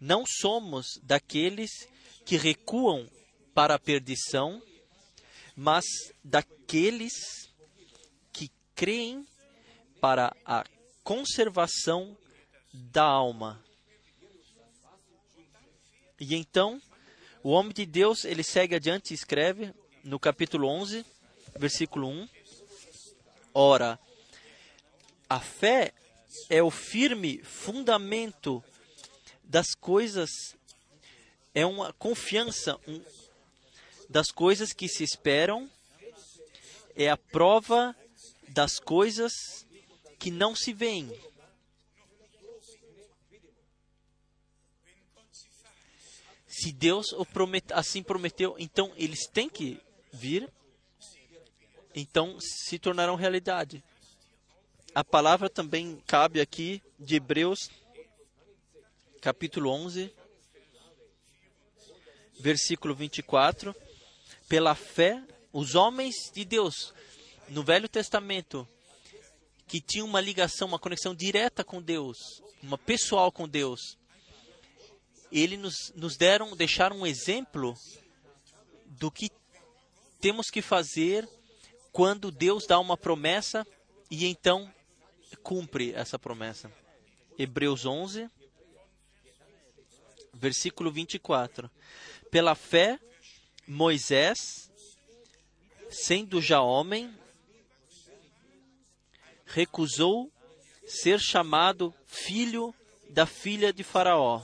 não somos daqueles que recuam para a perdição, mas daqueles que creem para a conservação da alma. E então, o homem de Deus, ele segue adiante e escreve no capítulo 11, versículo 1. Ora, a fé é o firme fundamento das coisas é uma confiança um, das coisas que se esperam, é a prova das coisas que não se veem. Se Deus assim prometeu, então eles têm que vir, então se tornarão realidade. A palavra também cabe aqui de Hebreus, capítulo 11, versículo 24, pela fé, os homens de Deus no Velho Testamento que tinham uma ligação, uma conexão direta com Deus, uma pessoal com Deus, eles nos, nos deram, deixaram um exemplo do que temos que fazer quando Deus dá uma promessa e então cumpre essa promessa. Hebreus 11, versículo 24. Pela fé, Moisés, sendo já homem, recusou ser chamado filho da filha de Faraó.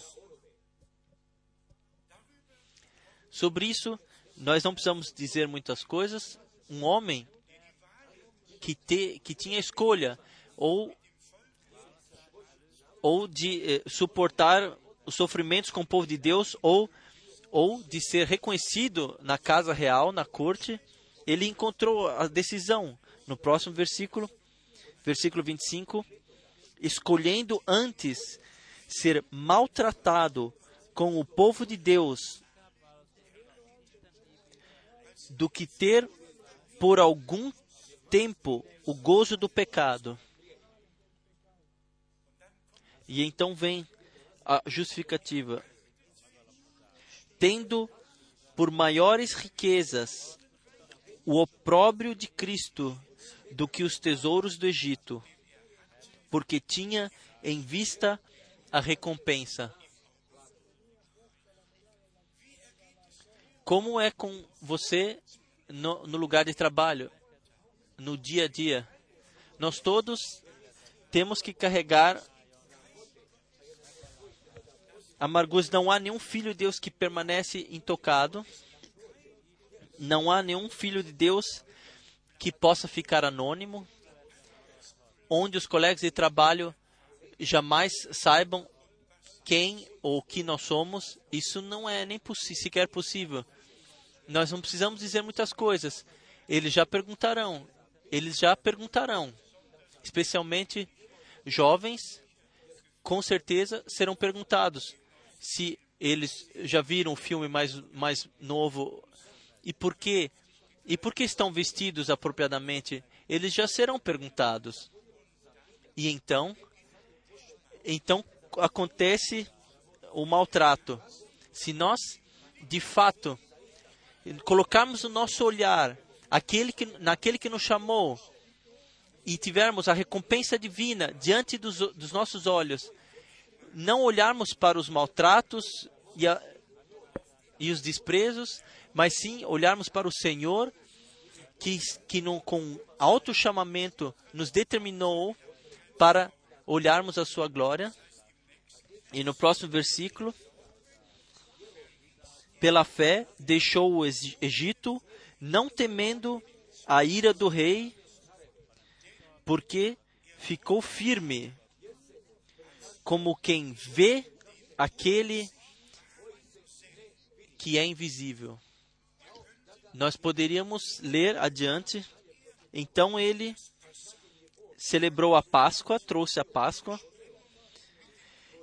Sobre isso, nós não precisamos dizer muitas coisas. Um homem que, te, que tinha escolha ou, ou de eh, suportar os sofrimentos com o povo de Deus ou, ou de ser reconhecido na casa real, na corte, ele encontrou a decisão no próximo versículo, versículo 25, escolhendo antes ser maltratado com o povo de Deus do que ter por algum tempo o gozo do pecado. E então vem a justificativa. Tendo por maiores riquezas o opróbrio de Cristo do que os tesouros do Egito, porque tinha em vista a recompensa. Como é com você no, no lugar de trabalho, no dia a dia? Nós todos temos que carregar amarguras. Não há nenhum filho de Deus que permanece intocado. Não há nenhum filho de Deus que possa ficar anônimo, onde os colegas de trabalho jamais saibam quem ou que nós somos. Isso não é nem sequer possível. Nós não precisamos dizer muitas coisas. Eles já perguntarão. Eles já perguntarão. Especialmente jovens, com certeza serão perguntados se eles já viram o filme mais, mais novo e por que e por que estão vestidos apropriadamente, eles já serão perguntados. E então, então acontece o maltrato. Se nós, de fato, colocarmos o nosso olhar aquele que, naquele que nos chamou e tivermos a recompensa divina diante dos, dos nossos olhos, não olharmos para os maltratos e, a, e os desprezos, mas sim olharmos para o Senhor que, que no, com alto chamamento nos determinou para olharmos a sua glória. E no próximo versículo, pela fé, deixou o Egito, não temendo a ira do rei, porque ficou firme, como quem vê aquele que é invisível. Nós poderíamos ler adiante. Então ele celebrou a Páscoa, trouxe a Páscoa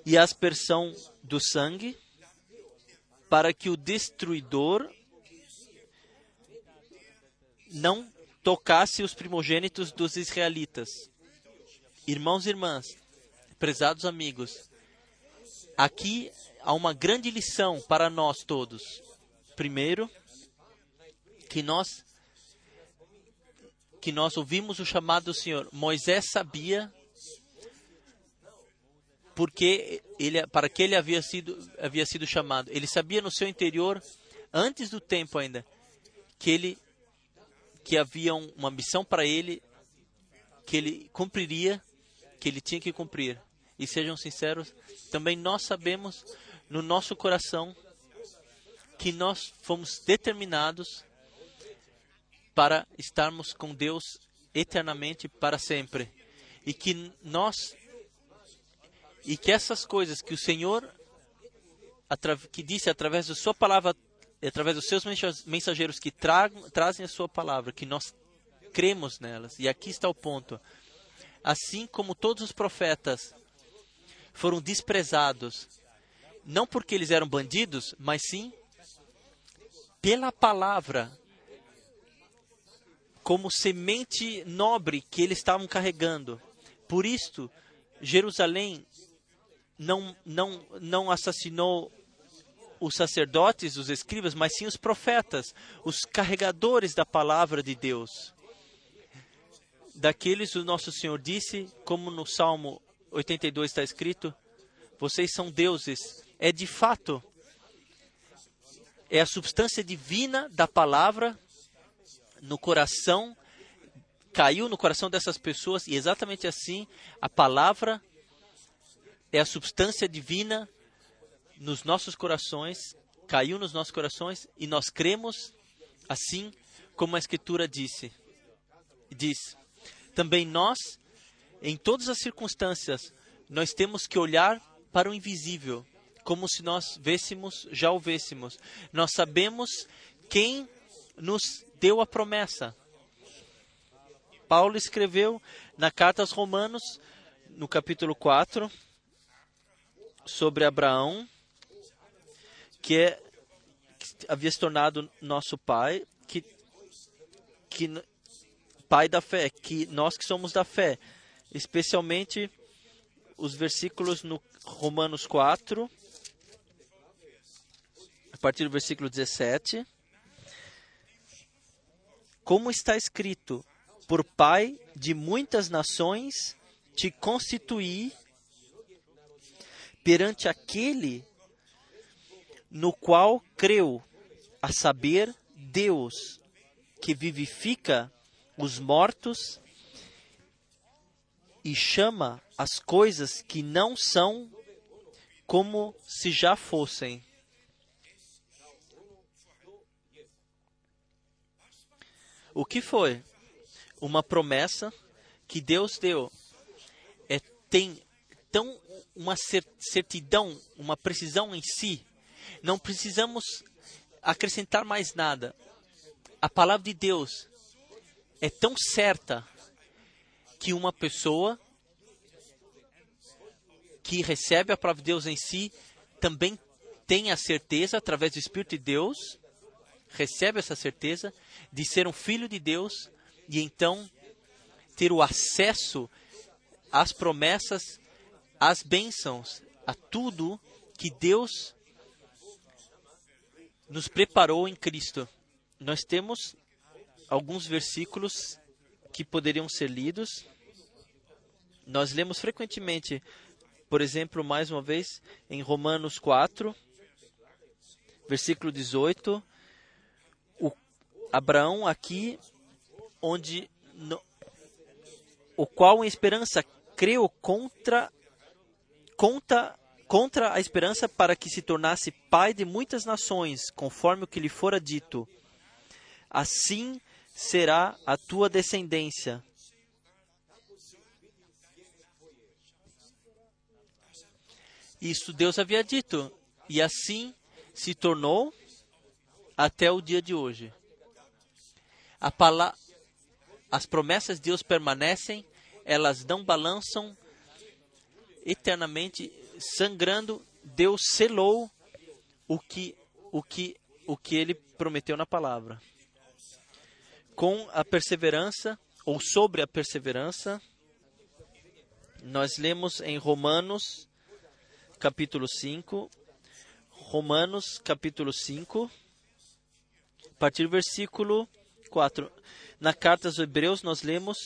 e a aspersão do sangue para que o destruidor não tocasse os primogênitos dos israelitas. Irmãos e irmãs, prezados amigos, aqui há uma grande lição para nós todos. Primeiro, que nós que nós ouvimos o chamado do Senhor. Moisés sabia porque ele, para que ele havia sido, havia sido chamado. Ele sabia no seu interior, antes do tempo ainda, que ele que havia uma missão para ele, que ele cumpriria, que ele tinha que cumprir. E sejam sinceros, também nós sabemos no nosso coração que nós fomos determinados para estarmos com Deus eternamente para sempre. E que nós e que essas coisas que o Senhor que disse através da sua palavra, através dos seus mensageiros que trazem a sua palavra, que nós cremos nelas. E aqui está o ponto. Assim como todos os profetas foram desprezados, não porque eles eram bandidos, mas sim pela palavra, como semente nobre que eles estavam carregando. Por isto, Jerusalém não, não, não assassinou os sacerdotes, os escribas, mas sim os profetas, os carregadores da palavra de Deus. Daqueles o nosso Senhor disse, como no Salmo 82 está escrito: Vocês são deuses. É de fato, é a substância divina da palavra no coração caiu no coração dessas pessoas e exatamente assim a palavra é a substância divina nos nossos corações, caiu nos nossos corações e nós cremos assim como a escritura disse. Diz: Também nós, em todas as circunstâncias, nós temos que olhar para o invisível, como se nós vêssemos, já o vêssemos. Nós sabemos quem nos deu a promessa. Paulo escreveu na carta aos Romanos, no capítulo 4, sobre Abraão, que, é, que havia se tornado nosso pai, que, que pai da fé, que nós que somos da fé, especialmente os versículos no Romanos 4, a partir do versículo 17. Como está escrito, por pai de muitas nações te constituí perante aquele no qual creu, a saber, Deus, que vivifica os mortos e chama as coisas que não são como se já fossem. O que foi? Uma promessa que Deus deu. É, tem tão uma certidão, uma precisão em si. Não precisamos acrescentar mais nada. A palavra de Deus é tão certa que uma pessoa que recebe a palavra de Deus em si também tem a certeza, através do Espírito de Deus, recebe essa certeza de ser um filho de Deus e então ter o acesso às promessas, às bênçãos, a tudo que Deus nos preparou em Cristo. Nós temos alguns versículos que poderiam ser lidos. Nós lemos frequentemente, por exemplo, mais uma vez, em Romanos 4, versículo 18, o Abraão aqui, onde no, o qual em esperança creu contra conta contra a esperança para que se tornasse pai de muitas nações, conforme o que lhe fora dito. Assim será a tua descendência. Isso Deus havia dito, e assim se tornou até o dia de hoje. Pala... As promessas de Deus permanecem, elas não balançam eternamente sangrando, Deus selou o que o que o que ele prometeu na palavra. Com a perseverança ou sobre a perseverança, nós lemos em Romanos capítulo 5, Romanos capítulo 5, a partir do versículo 4. Na carta aos Hebreus nós lemos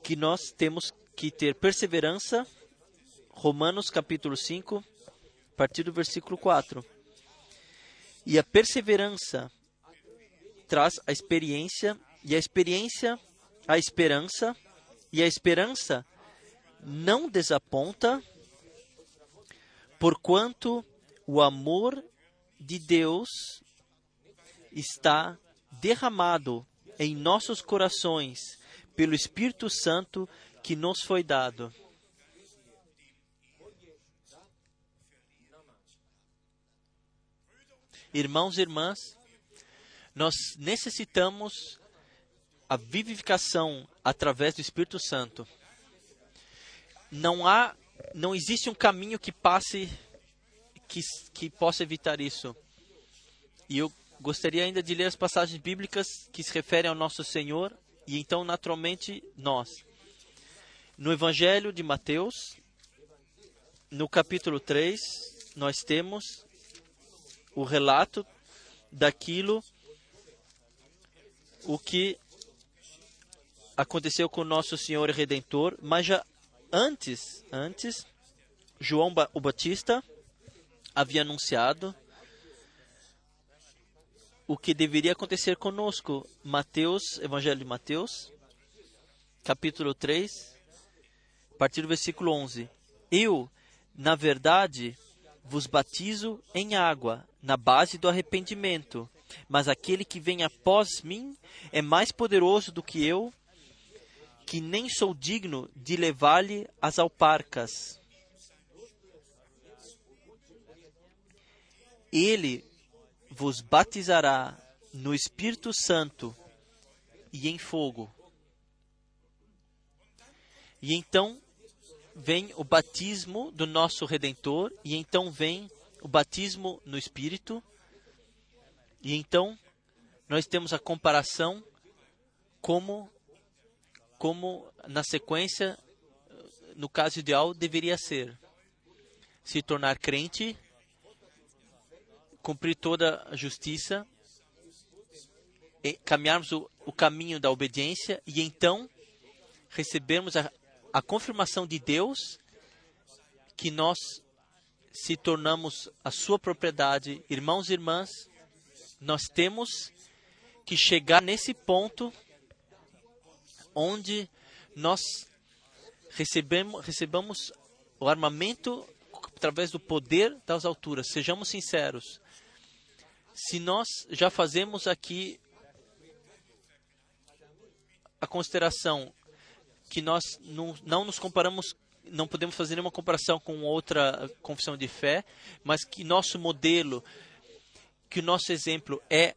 que nós temos que ter perseverança Romanos capítulo 5, a partir do versículo 4. E a perseverança traz a experiência, e a experiência a esperança, e a esperança não desaponta, porquanto o amor de Deus está derramado em nossos corações pelo Espírito Santo que nos foi dado. Irmãos e irmãs, nós necessitamos a vivificação através do Espírito Santo. Não há, não existe um caminho que passe que, que possa evitar isso. E eu gostaria ainda de ler as passagens bíblicas que se referem ao nosso Senhor e então naturalmente nós. No Evangelho de Mateus, no capítulo 3, nós temos o relato daquilo o que aconteceu com nosso Senhor Redentor, mas já antes, antes João o Batista havia anunciado o que deveria acontecer conosco. Mateus, Evangelho de Mateus, capítulo 3, a partir do versículo 11. Eu, na verdade, vos batizo em água, na base do arrependimento, mas aquele que vem após mim é mais poderoso do que eu, que nem sou digno de levar-lhe as alparcas. Ele vos batizará no Espírito Santo e em fogo. E então vem o batismo do nosso Redentor, e então vem o batismo no Espírito, e então nós temos a comparação como, como na sequência, no caso ideal, deveria ser. Se tornar crente, cumprir toda a justiça, caminharmos o, o caminho da obediência e então recebermos a, a confirmação de Deus que nós se tornamos a sua propriedade. Irmãos e irmãs, nós temos que chegar nesse ponto onde nós recebemos, recebamos o armamento através do poder das alturas. Sejamos sinceros. Se nós já fazemos aqui a consideração que nós não, não nos comparamos, não podemos fazer nenhuma comparação com outra confissão de fé, mas que nosso modelo, que o nosso exemplo é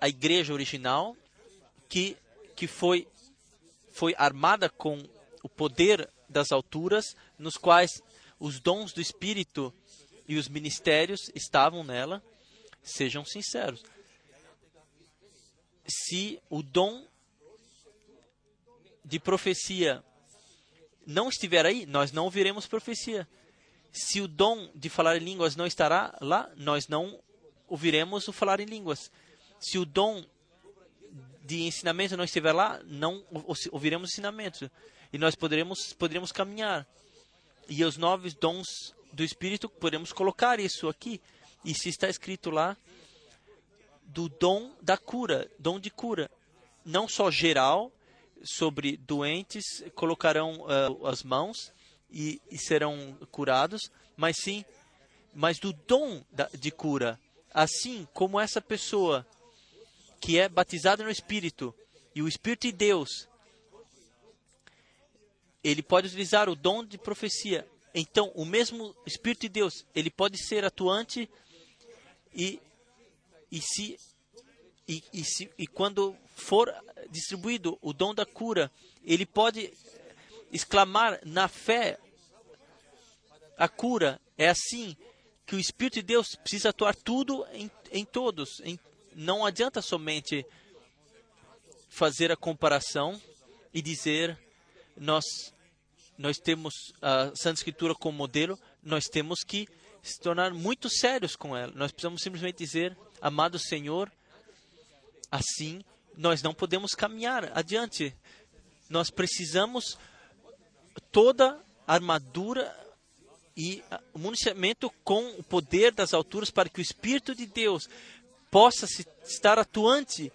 a igreja original, que, que foi, foi armada com o poder das alturas, nos quais os dons do Espírito e os ministérios estavam nela. Sejam sinceros. Se o dom de profecia não estiver aí, nós não ouviremos profecia. Se o dom de falar em línguas não estará lá, nós não ouviremos o falar em línguas. Se o dom de ensinamento não estiver lá, não ouviremos ensinamento. E nós poderemos, poderemos caminhar. E os novos dons do Espírito, podemos colocar isso aqui. E se está escrito lá, do dom da cura, dom de cura. Não só geral, sobre doentes colocarão uh, as mãos e, e, serão curados, mas sim, mas do dom da, de cura, assim como essa pessoa que é batizada no Espírito e o Espírito de Deus, ele pode utilizar o dom de profecia. Então, o mesmo Espírito de Deus, ele pode ser atuante e, e se e, e, se, e quando for distribuído o dom da cura, ele pode exclamar na fé a cura. É assim que o Espírito de Deus precisa atuar tudo em, em todos. Em, não adianta somente fazer a comparação e dizer nós nós temos a Santa Escritura como modelo, nós temos que se tornar muito sérios com ela. Nós precisamos simplesmente dizer, amado Senhor, assim nós não podemos caminhar adiante. Nós precisamos toda a armadura e o municiamento com o poder das alturas para que o Espírito de Deus possa se, estar atuante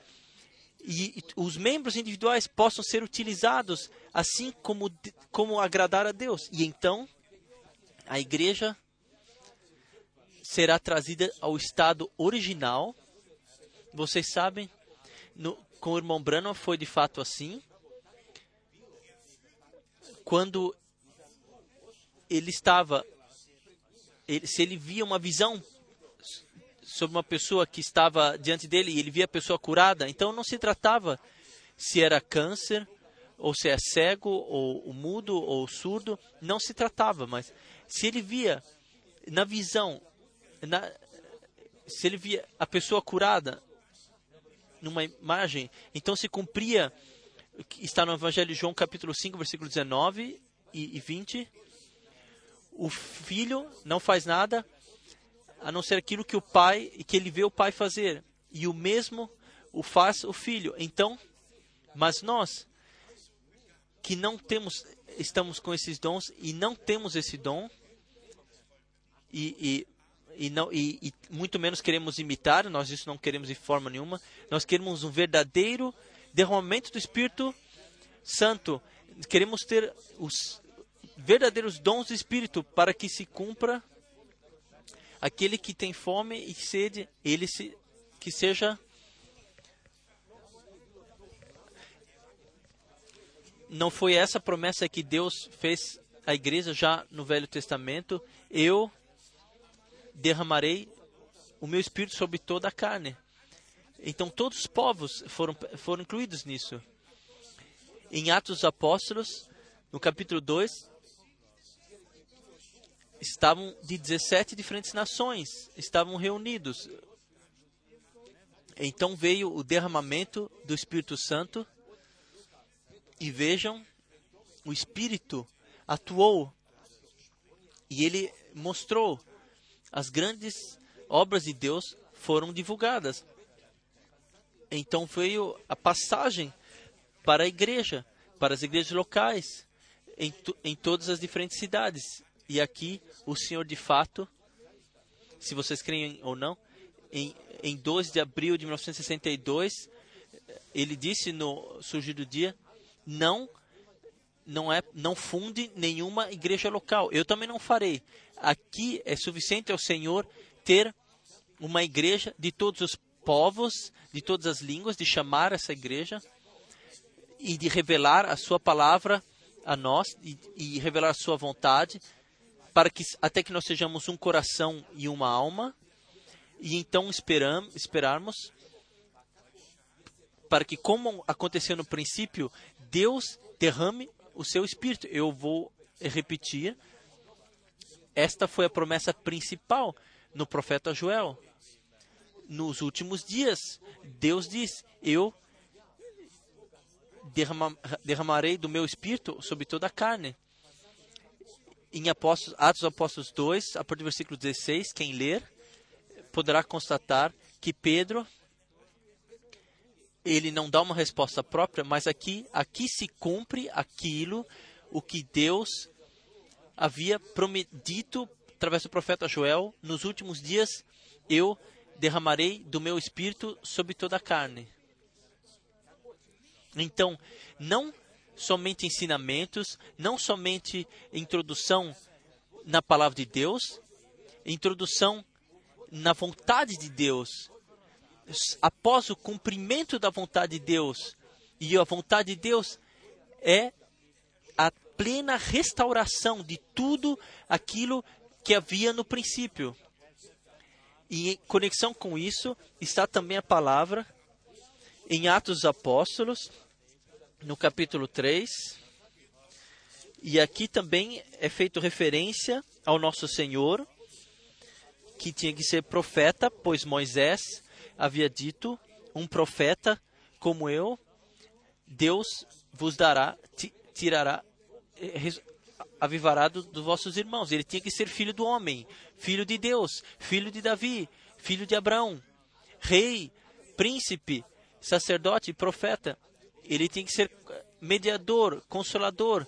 e, e os membros individuais possam ser utilizados assim como, como agradar a Deus. E então a igreja será trazida ao estado original. Vocês sabem, no, com o irmão Branham foi de fato assim. Quando ele estava, ele, se ele via uma visão sobre uma pessoa que estava diante dele e ele via a pessoa curada, então não se tratava se era câncer ou se é cego ou, mudo ou surdo, não se tratava, mas se ele via na visão, na, se ele via a pessoa curada, numa imagem. Então se cumpria, está no Evangelho de João capítulo 5, versículo 19 e, e 20. O filho não faz nada a não ser aquilo que o pai, que ele vê o pai fazer. E o mesmo o faz o filho. Então, mas nós que não temos, estamos com esses dons e não temos esse dom, e, e e, não, e, e, muito menos queremos imitar, nós isso não queremos de forma nenhuma. Nós queremos um verdadeiro derramamento do Espírito Santo queremos ter os verdadeiros dons do Espírito para que se cumpra aquele que tem fome e sede, ele se, que seja não foi essa promessa que Deus fez à igreja já no Velho Testamento? Eu derramarei o meu espírito sobre toda a carne. Então todos os povos foram, foram incluídos nisso. Em Atos dos Apóstolos, no capítulo 2, estavam de 17 diferentes nações, estavam reunidos. Então veio o derramamento do Espírito Santo e vejam, o Espírito atuou e ele mostrou as grandes obras de Deus foram divulgadas. Então veio a passagem para a igreja, para as igrejas locais, em, em todas as diferentes cidades. E aqui o Senhor de fato, se vocês creem ou não, em, em 12 de abril de 1962, ele disse no Surgir do Dia, não não é não funde nenhuma igreja local. Eu também não farei. Aqui é suficiente ao Senhor ter uma igreja de todos os povos, de todas as línguas, de chamar essa igreja e de revelar a sua palavra a nós e, e revelar a sua vontade para que até que nós sejamos um coração e uma alma e então esperam, esperarmos para que como aconteceu no princípio Deus derrame o seu espírito. Eu vou repetir. Esta foi a promessa principal no profeta Joel. Nos últimos dias, Deus diz: Eu derrama, derramarei do meu espírito sobre toda a carne. Em Apóstolos, Atos Apóstolos 2, a partir do versículo 16, quem ler poderá constatar que Pedro ele não dá uma resposta própria, mas aqui, aqui se cumpre aquilo o que Deus havia prometido através do profeta Joel, nos últimos dias eu derramarei do meu espírito sobre toda a carne. Então, não somente ensinamentos, não somente introdução na palavra de Deus, introdução na vontade de Deus, após o cumprimento da vontade de Deus, e a vontade de Deus é a plena restauração de tudo aquilo que havia no princípio. E em conexão com isso está também a palavra em Atos dos Apóstolos, no capítulo 3. E aqui também é feito referência ao nosso Senhor, que tinha que ser profeta, pois Moisés havia dito: um profeta como eu, Deus vos dará, tirará, eh, avivará dos do vossos irmãos. Ele tinha que ser filho do homem, filho de Deus, filho de Davi, filho de Abraão, rei, príncipe, sacerdote, profeta. Ele tinha que ser mediador, consolador.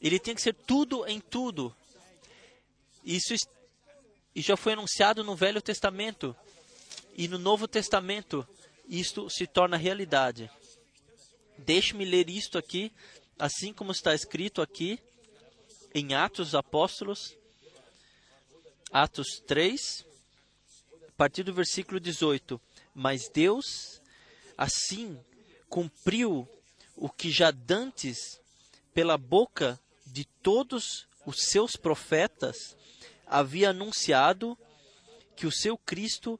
Ele tinha que ser tudo em tudo. Isso já foi anunciado no Velho Testamento. E no Novo Testamento, isto se torna realidade. Deixe-me ler isto aqui, assim como está escrito aqui em Atos dos Apóstolos, Atos 3, a partir do versículo 18. Mas Deus, assim, cumpriu o que já dantes, pela boca de todos os seus profetas, havia anunciado que o seu Cristo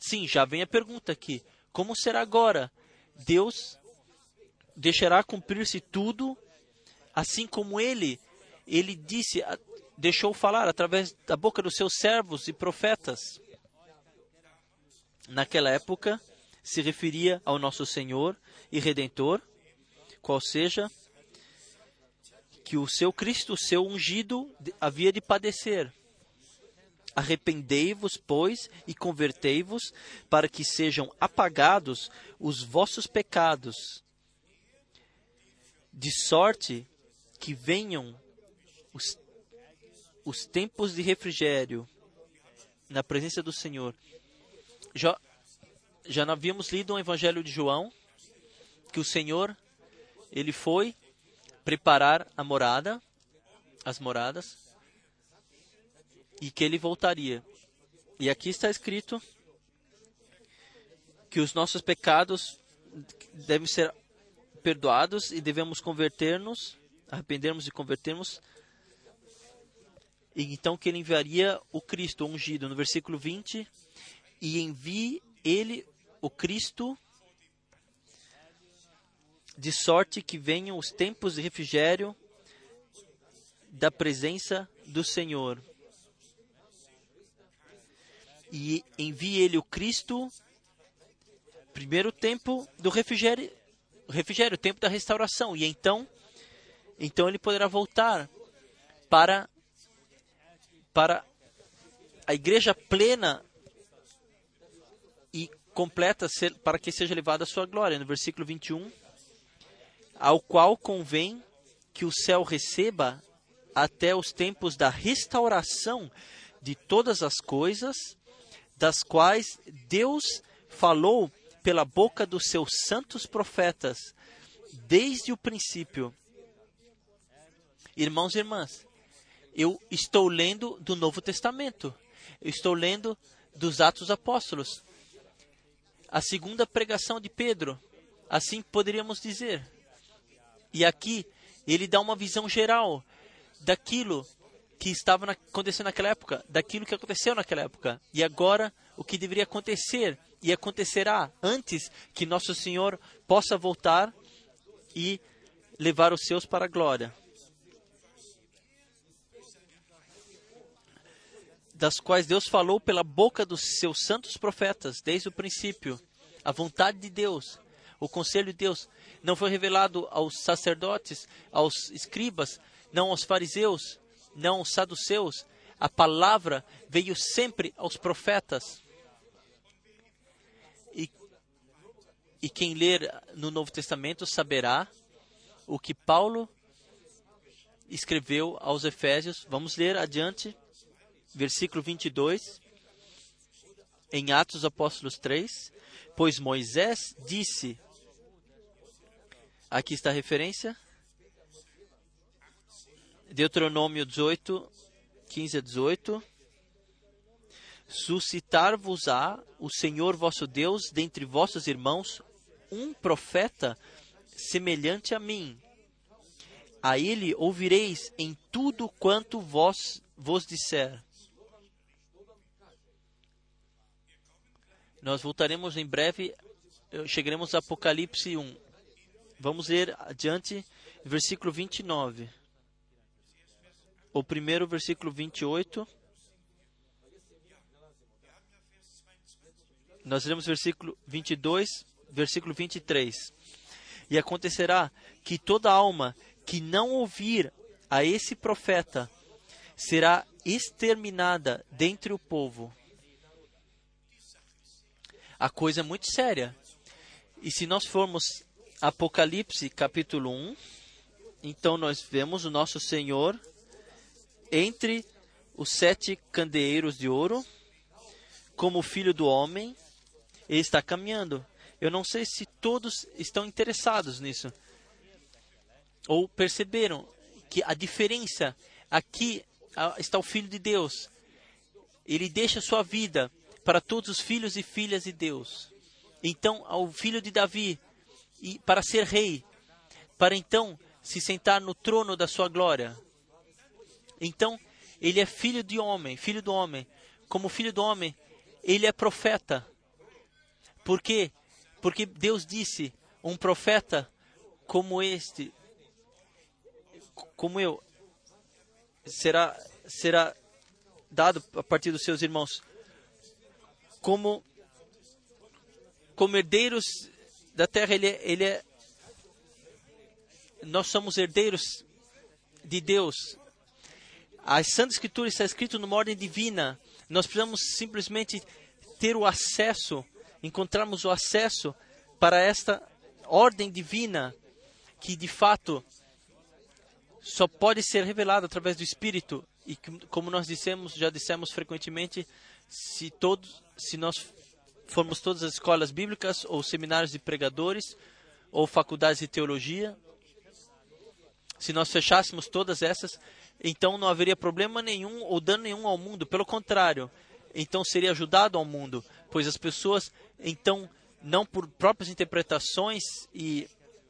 Sim, já vem a pergunta aqui: como será agora? Deus deixará cumprir-se tudo, assim como ele, ele disse, deixou falar através da boca dos seus servos e profetas. Naquela época, se referia ao nosso Senhor e Redentor, qual seja que o seu Cristo, o seu ungido, havia de padecer. Arrependei-vos, pois, e convertei-vos, para que sejam apagados os vossos pecados, de sorte que venham os, os tempos de refrigério na presença do Senhor. Já, já havíamos lido o Evangelho de João, que o Senhor ele foi preparar a morada, as moradas, e que ele voltaria. E aqui está escrito que os nossos pecados devem ser perdoados e devemos converter-nos, arrependermos e convertermos. E então que ele enviaria o Cristo ungido, no versículo 20, e envie ele, o Cristo, de sorte que venham os tempos de refrigério da presença do Senhor. E envie ele o Cristo, primeiro tempo do refrigério, refrigério, o tempo da restauração. E então, então ele poderá voltar para para a igreja plena e completa para que seja levada a sua glória. No versículo 21, ao qual convém que o céu receba até os tempos da restauração de todas as coisas, das quais Deus falou pela boca dos seus santos profetas, desde o princípio. Irmãos e irmãs, eu estou lendo do Novo Testamento, eu estou lendo dos Atos Apóstolos, a segunda pregação de Pedro, assim poderíamos dizer. E aqui ele dá uma visão geral daquilo que estava acontecendo naquela época, daquilo que aconteceu naquela época, e agora o que deveria acontecer e acontecerá antes que nosso Senhor possa voltar e levar os seus para a glória. Das quais Deus falou pela boca dos seus santos profetas desde o princípio. A vontade de Deus, o conselho de Deus, não foi revelado aos sacerdotes, aos escribas, não aos fariseus, não aos saduceus. A palavra veio sempre aos profetas. E quem ler no Novo Testamento saberá o que Paulo escreveu aos Efésios. Vamos ler adiante, versículo 22, em Atos Apóstolos 3. Pois Moisés disse, aqui está a referência, Deuteronômio 18, 15 a 18 suscitar-vos-á o Senhor vosso Deus dentre vossos irmãos um profeta semelhante a mim. A ele ouvireis em tudo quanto vós vos disser. Nós voltaremos em breve, chegaremos a Apocalipse 1. Vamos ler adiante, versículo 29. O primeiro versículo 28. Nós lemos versículo 22 versículo 23. E acontecerá que toda alma que não ouvir a esse profeta será exterminada dentre o povo. A coisa é muito séria. E se nós formos Apocalipse capítulo 1, então nós vemos o nosso Senhor entre os sete candeeiros de ouro, como filho do homem, ele está caminhando. Eu não sei se todos estão interessados nisso. Ou perceberam que a diferença aqui está o Filho de Deus. Ele deixa sua vida para todos os filhos e filhas de Deus. Então, ao filho de Davi, e para ser rei, para então se sentar no trono da sua glória. Então, ele é filho de homem, filho do homem. Como filho do homem, ele é profeta. Porque porque Deus disse: um profeta como este, como eu, será, será dado a partir dos seus irmãos como, como herdeiros da terra. Ele é, ele é, nós somos herdeiros de Deus. A Santa Escritura está escrito numa ordem divina. Nós precisamos simplesmente ter o acesso encontrarmos o acesso para esta ordem divina que de fato só pode ser revelada através do Espírito e como nós dissemos, já dissemos frequentemente, se todos, se nós formos todas as escolas bíblicas ou seminários de pregadores ou faculdades de teologia se nós fechássemos todas essas, então não haveria problema nenhum ou dano nenhum ao mundo. Pelo contrário, então seria ajudado ao mundo, pois as pessoas, então, não por próprias interpretações e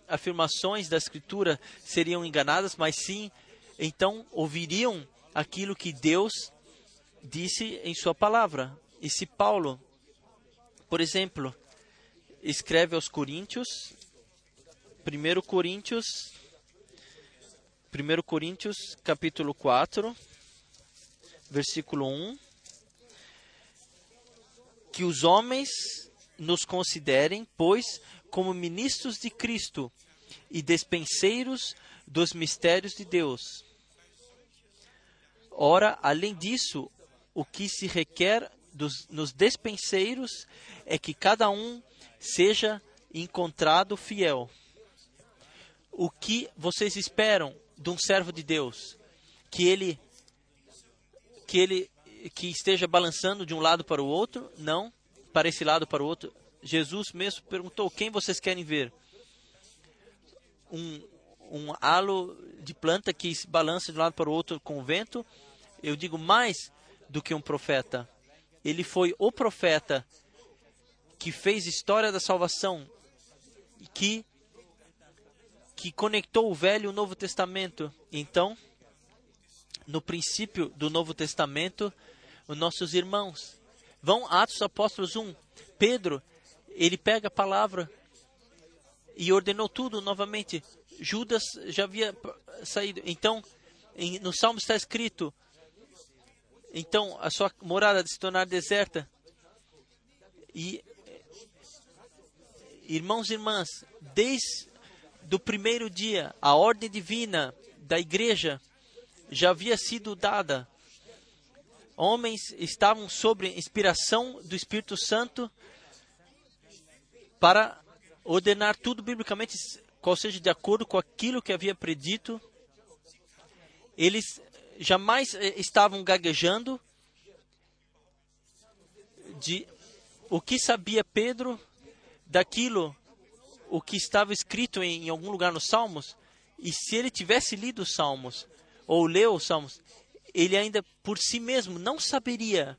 afirmações da Escritura seriam enganadas, mas sim, então, ouviriam aquilo que Deus disse em Sua palavra. E se Paulo, por exemplo, escreve aos Coríntios, 1 Coríntios, 1 Coríntios, capítulo 4, versículo 1, que os homens nos considerem, pois, como ministros de Cristo e despenseiros dos mistérios de Deus. Ora, além disso, o que se requer dos, nos despenseiros é que cada um seja encontrado fiel. O que vocês esperam de um servo de Deus? Que ele que ele que esteja balançando de um lado para o outro? Não, para esse lado para o outro. Jesus mesmo perguntou: "Quem vocês querem ver?" Um um halo de planta que se balança de um lado para o outro com o vento? Eu digo mais do que um profeta. Ele foi o profeta que fez história da salvação, que que conectou o Velho e o Novo Testamento. Então, no princípio do Novo Testamento, os nossos irmãos vão Atos Apóstolos 1. Pedro, ele pega a palavra e ordenou tudo novamente. Judas já havia saído. Então, no Salmo está escrito: então a sua morada se tornar deserta. E irmãos e irmãs, desde do primeiro dia, a ordem divina da igreja já havia sido dada. Homens estavam sob inspiração do Espírito Santo para ordenar tudo biblicamente, qual seja de acordo com aquilo que havia predito. Eles jamais eh, estavam gaguejando de o que sabia Pedro daquilo o que estava escrito em, em algum lugar nos Salmos, e se ele tivesse lido os Salmos, ou leu os Salmos, ele ainda por si mesmo não saberia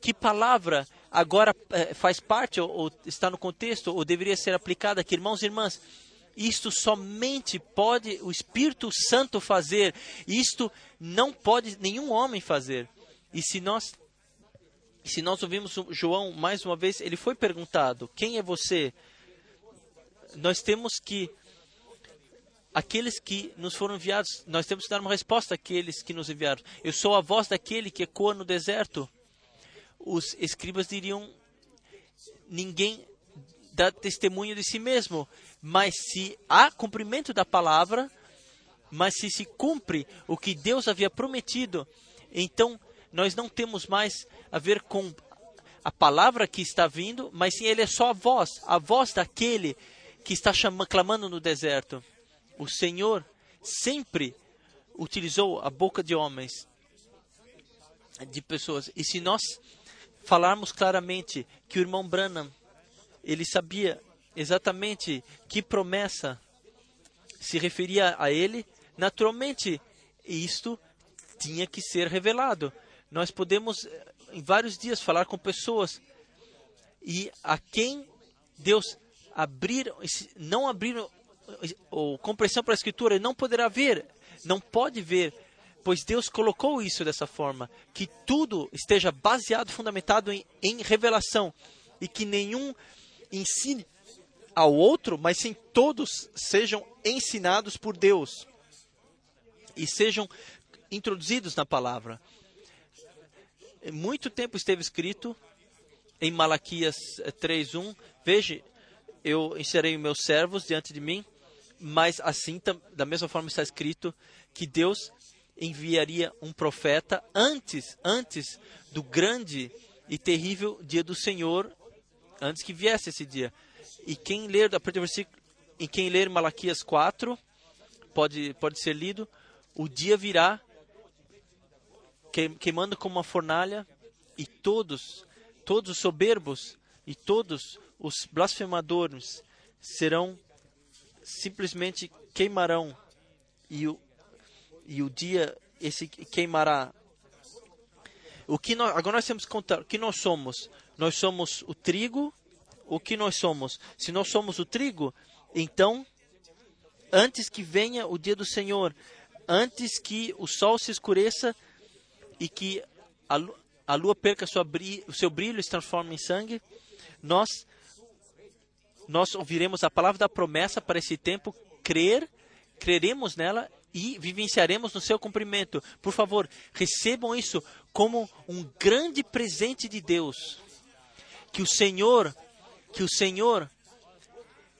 que palavra agora eh, faz parte ou, ou, está no contexto ou deveria ser aplicada aqui. Irmãos e irmãs, isto somente pode o Espírito Santo fazer, isto não pode nenhum homem fazer. E se nós se nós ouvimos João mais uma vez, ele foi perguntado: Quem é você? nós temos que aqueles que nos foram enviados, nós temos que dar uma resposta àqueles que nos enviaram. Eu sou a voz daquele que ecoa no deserto. Os escribas diriam: ninguém dá testemunho de si mesmo, mas se há cumprimento da palavra, mas se se cumpre o que Deus havia prometido, então nós não temos mais a ver com a palavra que está vindo, mas sim ele é só a voz, a voz daquele que está chamando, clamando no deserto. O Senhor sempre utilizou a boca de homens, de pessoas. E se nós falarmos claramente que o irmão Branham, ele sabia exatamente que promessa se referia a ele, naturalmente isto tinha que ser revelado. Nós podemos em vários dias falar com pessoas e a quem Deus abrir, não abrir ou compreensão para a escritura, não poderá ver, não pode ver, pois Deus colocou isso dessa forma, que tudo esteja baseado, fundamentado em, em revelação e que nenhum ensine ao outro, mas sim todos sejam ensinados por Deus e sejam introduzidos na palavra. Muito tempo esteve escrito em Malaquias 3:1, veja, eu encherei meus servos diante de mim, mas assim, da mesma forma está escrito que Deus enviaria um profeta antes, antes do grande e terrível dia do Senhor, antes que viesse esse dia. E quem ler, a partir do versículo, em quem ler Malaquias 4, pode, pode ser lido, o dia virá queimando como uma fornalha e todos, todos os soberbos e todos os blasfemadores serão simplesmente queimarão e o, e o dia esse queimará. O que nós, agora nós temos que contar o que nós somos. Nós somos o trigo. O que nós somos? Se nós somos o trigo, então antes que venha o dia do Senhor, antes que o sol se escureça e que a, lu- a lua perca sua o seu brilho e se transforme em sangue, nós nós ouviremos a palavra da promessa para esse tempo, crer, creremos nela e vivenciaremos no seu cumprimento. Por favor, recebam isso como um grande presente de Deus. Que o Senhor, que o Senhor,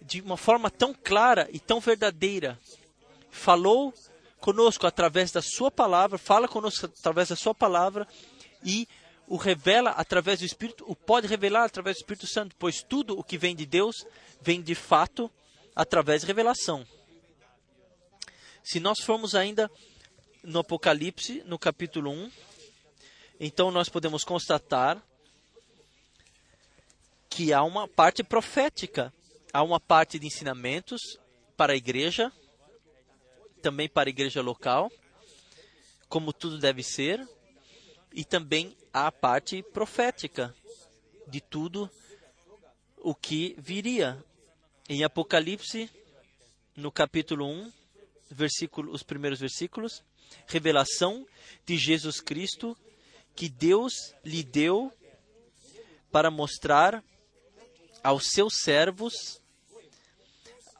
de uma forma tão clara e tão verdadeira, falou conosco através da sua palavra, fala conosco através da sua palavra e o revela através do Espírito, o pode revelar através do Espírito Santo, pois tudo o que vem de Deus vem de fato através de revelação. Se nós formos ainda no Apocalipse, no capítulo 1, então nós podemos constatar que há uma parte profética, há uma parte de ensinamentos para a igreja, também para a igreja local, como tudo deve ser, e também a parte profética de tudo o que viria. Em Apocalipse, no capítulo 1, versículo, os primeiros versículos, revelação de Jesus Cristo que Deus lhe deu para mostrar aos seus servos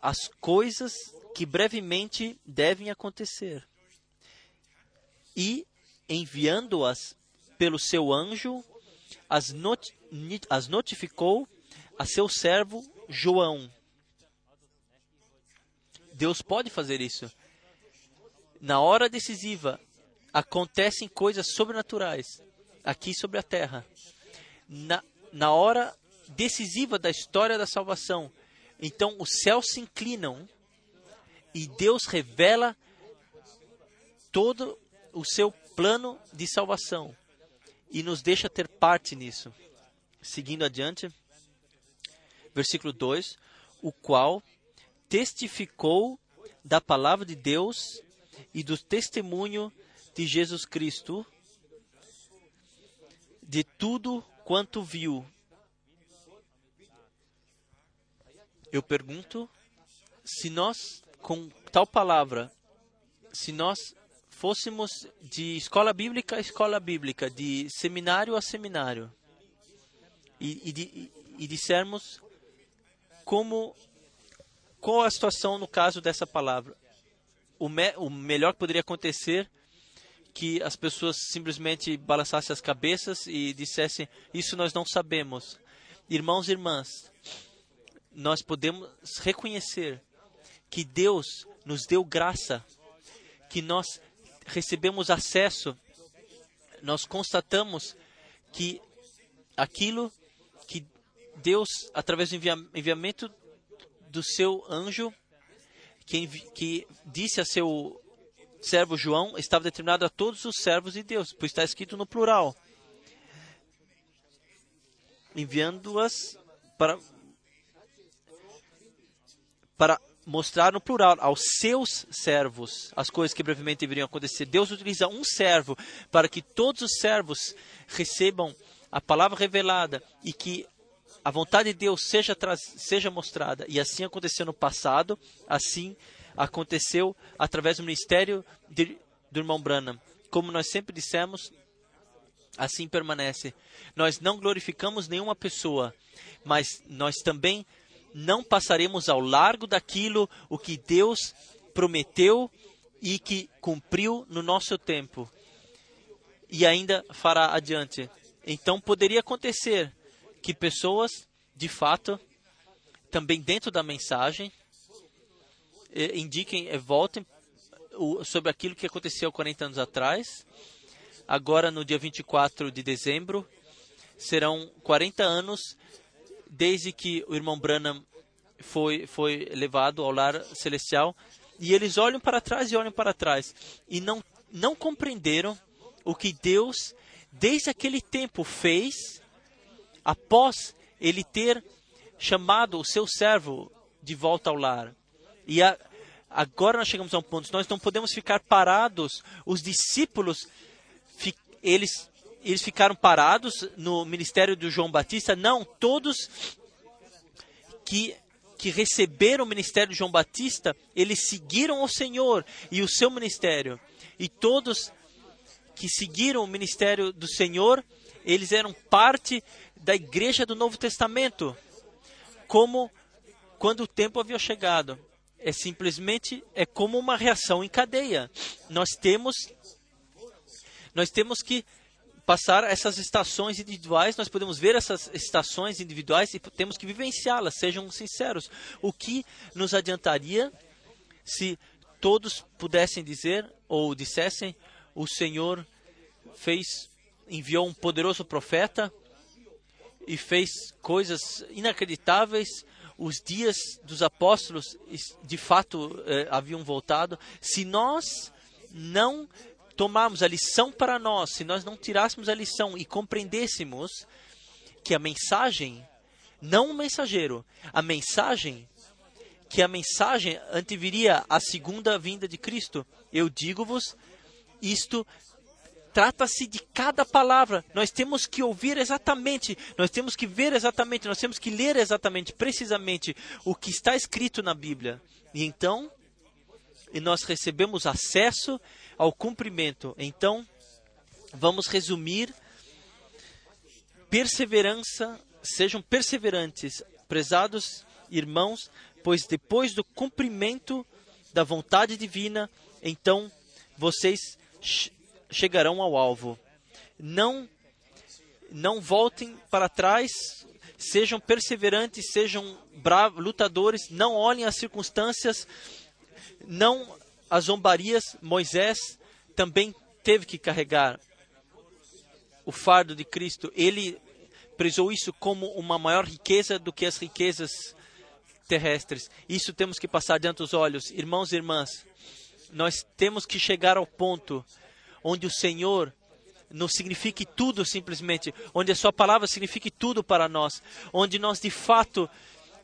as coisas que brevemente devem acontecer. E enviando-as pelo seu anjo, as, noti ni- as notificou a seu servo João. Deus pode fazer isso. Na hora decisiva, acontecem coisas sobrenaturais aqui sobre a terra. Na, na hora decisiva da história da salvação, então os céus se inclinam e Deus revela todo o seu plano de salvação e nos deixa ter parte nisso. Seguindo adiante, versículo 2: O qual testificou da palavra de Deus e do testemunho de Jesus Cristo, de tudo quanto viu. Eu pergunto se nós, com tal palavra, se nós fôssemos de escola bíblica a escola bíblica, de seminário a seminário, e, e, de- e dissermos como qual a situação no caso dessa palavra. O, me, o melhor que poderia acontecer que as pessoas simplesmente balançassem as cabeças e dissessem: Isso nós não sabemos. Irmãos e irmãs, nós podemos reconhecer que Deus nos deu graça, que nós recebemos acesso, nós constatamos que aquilo que Deus, através do envia- enviamento do seu anjo, que, que disse a seu servo João, estava determinado a todos os servos de Deus, pois está escrito no plural, enviando-as para para mostrar no plural aos seus servos as coisas que brevemente deveriam acontecer. Deus utiliza um servo para que todos os servos recebam a palavra revelada e que a vontade de Deus seja, seja mostrada. E assim aconteceu no passado, assim aconteceu através do ministério de, do irmão Branham. Como nós sempre dissemos, assim permanece. Nós não glorificamos nenhuma pessoa, mas nós também não passaremos ao largo daquilo o que Deus prometeu e que cumpriu no nosso tempo e ainda fará adiante. Então poderia acontecer que pessoas, de fato, também dentro da mensagem, eh, indiquem, eh, voltem sobre aquilo que aconteceu 40 anos atrás. Agora, no dia 24 de dezembro, serão 40 anos desde que o irmão Branham foi, foi levado ao lar celestial. E eles olham para trás e olham para trás. E não, não compreenderam o que Deus, desde aquele tempo, fez após ele ter chamado o seu servo de volta ao lar. E a, agora nós chegamos a um ponto, nós não podemos ficar parados. Os discípulos, eles, eles ficaram parados no ministério do João Batista? Não, todos que, que receberam o ministério de João Batista, eles seguiram o Senhor e o seu ministério. E todos que seguiram o ministério do Senhor, eles eram parte da igreja do Novo Testamento. Como quando o tempo havia chegado. É simplesmente é como uma reação em cadeia. Nós temos nós temos que passar essas estações individuais, nós podemos ver essas estações individuais e temos que vivenciá-las, sejam sinceros. O que nos adiantaria se todos pudessem dizer ou dissessem: o Senhor fez, enviou um poderoso profeta e fez coisas inacreditáveis. Os dias dos apóstolos de fato eh, haviam voltado. Se nós não tomarmos a lição para nós, se nós não tirássemos a lição e compreendêssemos que a mensagem, não o mensageiro, a mensagem, que a mensagem anteviria a segunda vinda de Cristo, eu digo-vos, isto trata-se de cada palavra. Nós temos que ouvir exatamente, nós temos que ver exatamente, nós temos que ler exatamente, precisamente o que está escrito na Bíblia. E então, e nós recebemos acesso ao cumprimento. Então, vamos resumir: perseverança, sejam perseverantes, prezados irmãos, pois depois do cumprimento da vontade divina, então vocês che- chegarão ao alvo. Não não voltem para trás, sejam perseverantes, sejam bravos, lutadores, não olhem as circunstâncias, não as zombarias. Moisés também teve que carregar o fardo de Cristo. Ele prezou isso como uma maior riqueza do que as riquezas terrestres. Isso temos que passar diante dos olhos. Irmãos e irmãs, nós temos que chegar ao ponto onde o Senhor nos signifique tudo simplesmente, onde a sua palavra signifique tudo para nós, onde nós de fato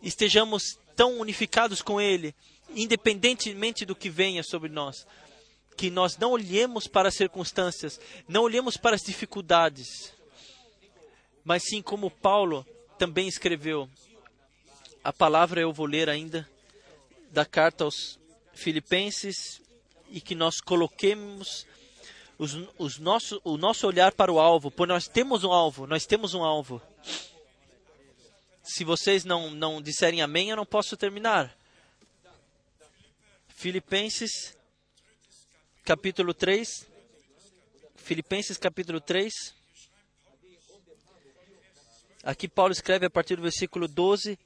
estejamos tão unificados com ele, independentemente do que venha sobre nós, que nós não olhemos para as circunstâncias, não olhemos para as dificuldades, mas sim como Paulo também escreveu. A palavra eu vou ler ainda da carta aos Filipenses e que nós coloquemos os, os nosso, o nosso olhar para o alvo, pois nós temos um alvo, nós temos um alvo. Se vocês não, não disserem amém, eu não posso terminar. Filipenses, capítulo 3. Filipenses, capítulo 3. Aqui Paulo escreve a partir do versículo 12: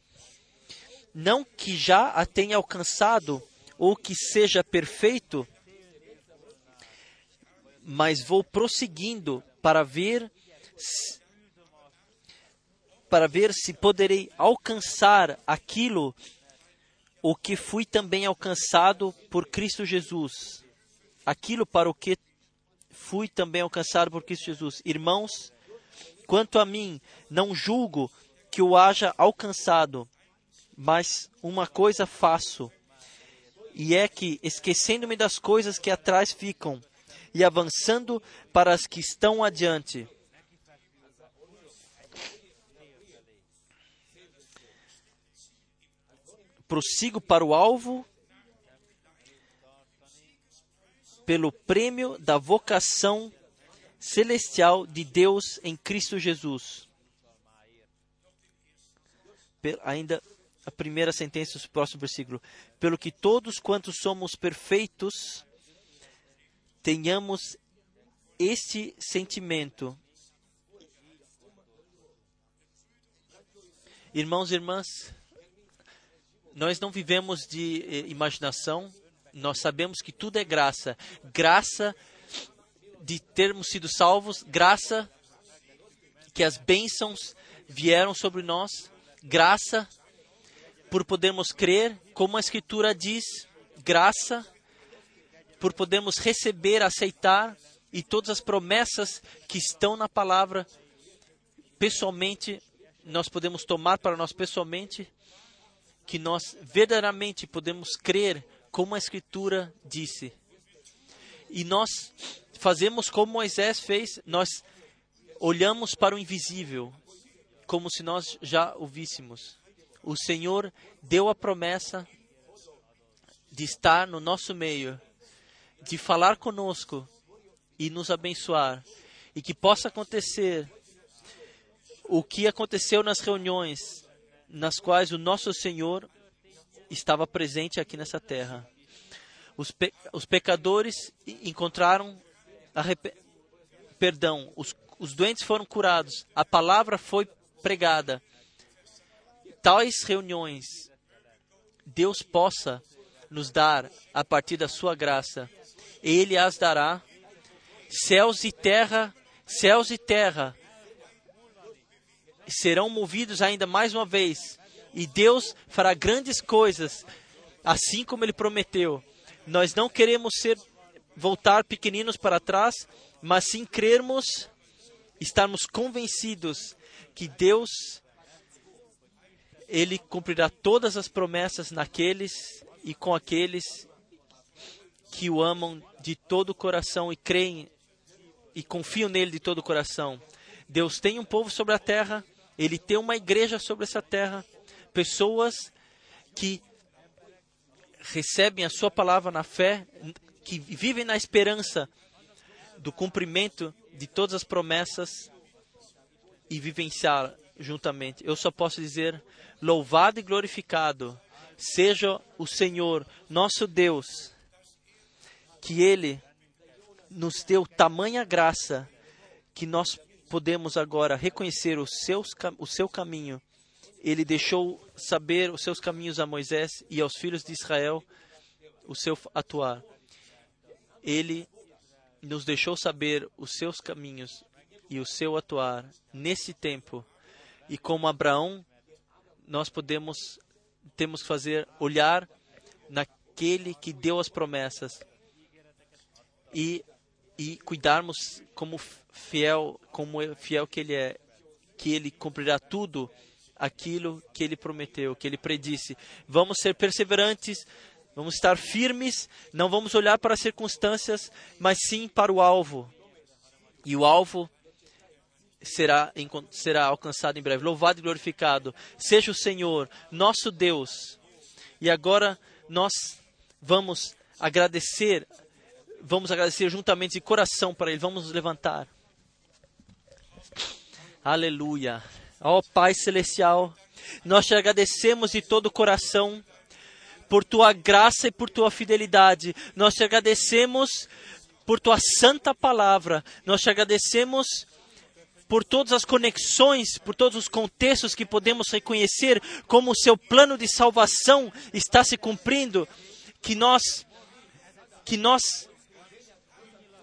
Não que já a tenha alcançado ou que seja perfeito, mas vou prosseguindo para ver se, para ver se poderei alcançar aquilo o que fui também alcançado por Cristo Jesus. Aquilo para o que fui também alcançado por Cristo Jesus. Irmãos, quanto a mim, não julgo que o haja alcançado, mas uma coisa faço, e é que, esquecendo-me das coisas que atrás ficam, e avançando para as que estão adiante. Prossigo para o alvo pelo prêmio da vocação celestial de Deus em Cristo Jesus. Ainda a primeira sentença do próximo versículo. Pelo que todos quantos somos perfeitos, tenhamos este sentimento. Irmãos e irmãs, nós não vivemos de eh, imaginação, nós sabemos que tudo é graça. Graça de termos sido salvos, graça que as bênçãos vieram sobre nós, graça por podermos crer, como a Escritura diz, graça por podermos receber, aceitar e todas as promessas que estão na palavra pessoalmente nós podemos tomar para nós pessoalmente que nós verdadeiramente podemos crer como a Escritura disse. E nós fazemos como Moisés fez, nós olhamos para o invisível, como se nós já o víssemos. O Senhor deu a promessa de estar no nosso meio, de falar conosco e nos abençoar, e que possa acontecer o que aconteceu nas reuniões nas quais o nosso Senhor estava presente aqui nessa terra. Os, pe os pecadores encontraram perdão, os, os doentes foram curados, a palavra foi pregada. Tais reuniões, Deus possa nos dar a partir da sua graça. Ele as dará. Céus e terra, céus e terra serão movidos ainda mais uma vez. E Deus fará grandes coisas, assim como ele prometeu. Nós não queremos ser voltar pequeninos para trás, mas sim crermos, estarmos convencidos que Deus ele cumprirá todas as promessas naqueles e com aqueles que o amam de todo o coração e creem e confiam nele de todo o coração. Deus tem um povo sobre a terra, ele tem uma igreja sobre essa terra, pessoas que recebem a sua palavra na fé, que vivem na esperança do cumprimento de todas as promessas e vivenciar juntamente. Eu só posso dizer: louvado e glorificado seja o Senhor, nosso Deus, que Ele nos deu tamanha graça que nós podemos agora reconhecer os seus, o seu caminho. Ele deixou saber os seus caminhos a Moisés e aos filhos de Israel o seu atuar ele nos deixou saber os seus caminhos e o seu atuar nesse tempo. E como Abraão, nós podemos temos que fazer olhar naquele que deu as promessas e e cuidarmos como fiel, como fiel que ele é, que ele cumprirá tudo aquilo que ele prometeu, que ele predisse. Vamos ser perseverantes, Vamos estar firmes, não vamos olhar para as circunstâncias, mas sim para o alvo. E o alvo será, será alcançado em breve. Louvado e glorificado seja o Senhor, nosso Deus. E agora nós vamos agradecer, vamos agradecer juntamente de coração para Ele. Vamos nos levantar. Aleluia. Ó oh, Pai Celestial, nós te agradecemos de todo o coração por tua graça e por tua fidelidade. Nós te agradecemos por tua santa palavra. Nós te agradecemos por todas as conexões, por todos os contextos que podemos reconhecer como o seu plano de salvação está se cumprindo, que nós que nós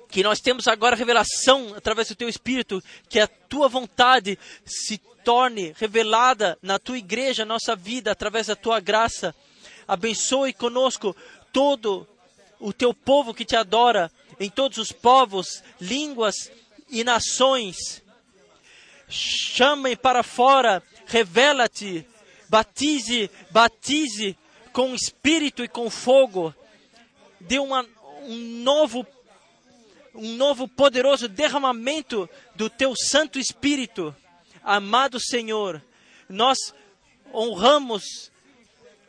que nós temos agora revelação através do teu espírito, que a tua vontade se torne revelada na tua igreja, nossa vida através da tua graça abençoe conosco todo o teu povo que te adora, em todos os povos, línguas e nações. Chamem para fora, revela-te, batize, batize com espírito e com fogo. Dê uma, um novo um novo poderoso derramamento do teu Santo Espírito. Amado Senhor, nós honramos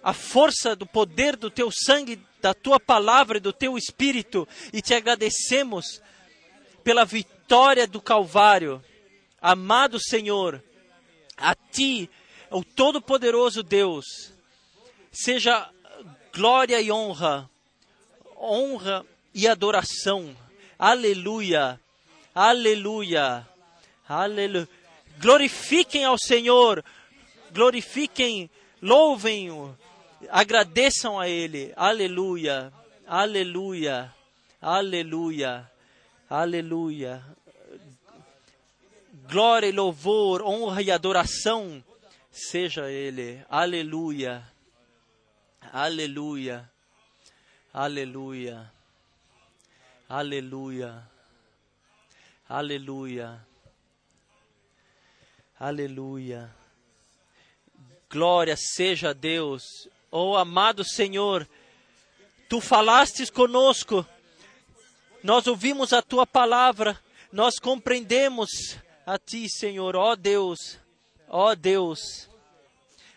a força do poder do teu sangue, da tua palavra e do teu espírito e te agradecemos pela vitória do Calvário. Amado Senhor, a ti, o Todo-Poderoso Deus, seja glória e honra, honra e adoração. Aleluia, aleluia, aleluia. Glorifiquem ao Senhor, glorifiquem, louvem-o. Agradeçam a Ele. Aleluia, aleluia, aleluia, aleluia. Glória e louvor, honra e adoração seja Ele. Aleluia, aleluia, aleluia, aleluia, aleluia, aleluia. Glória seja a Deus. Oh, amado Senhor, Tu falastes conosco, nós ouvimos a tua palavra, nós compreendemos a ti, Senhor, ó Deus, ó Deus,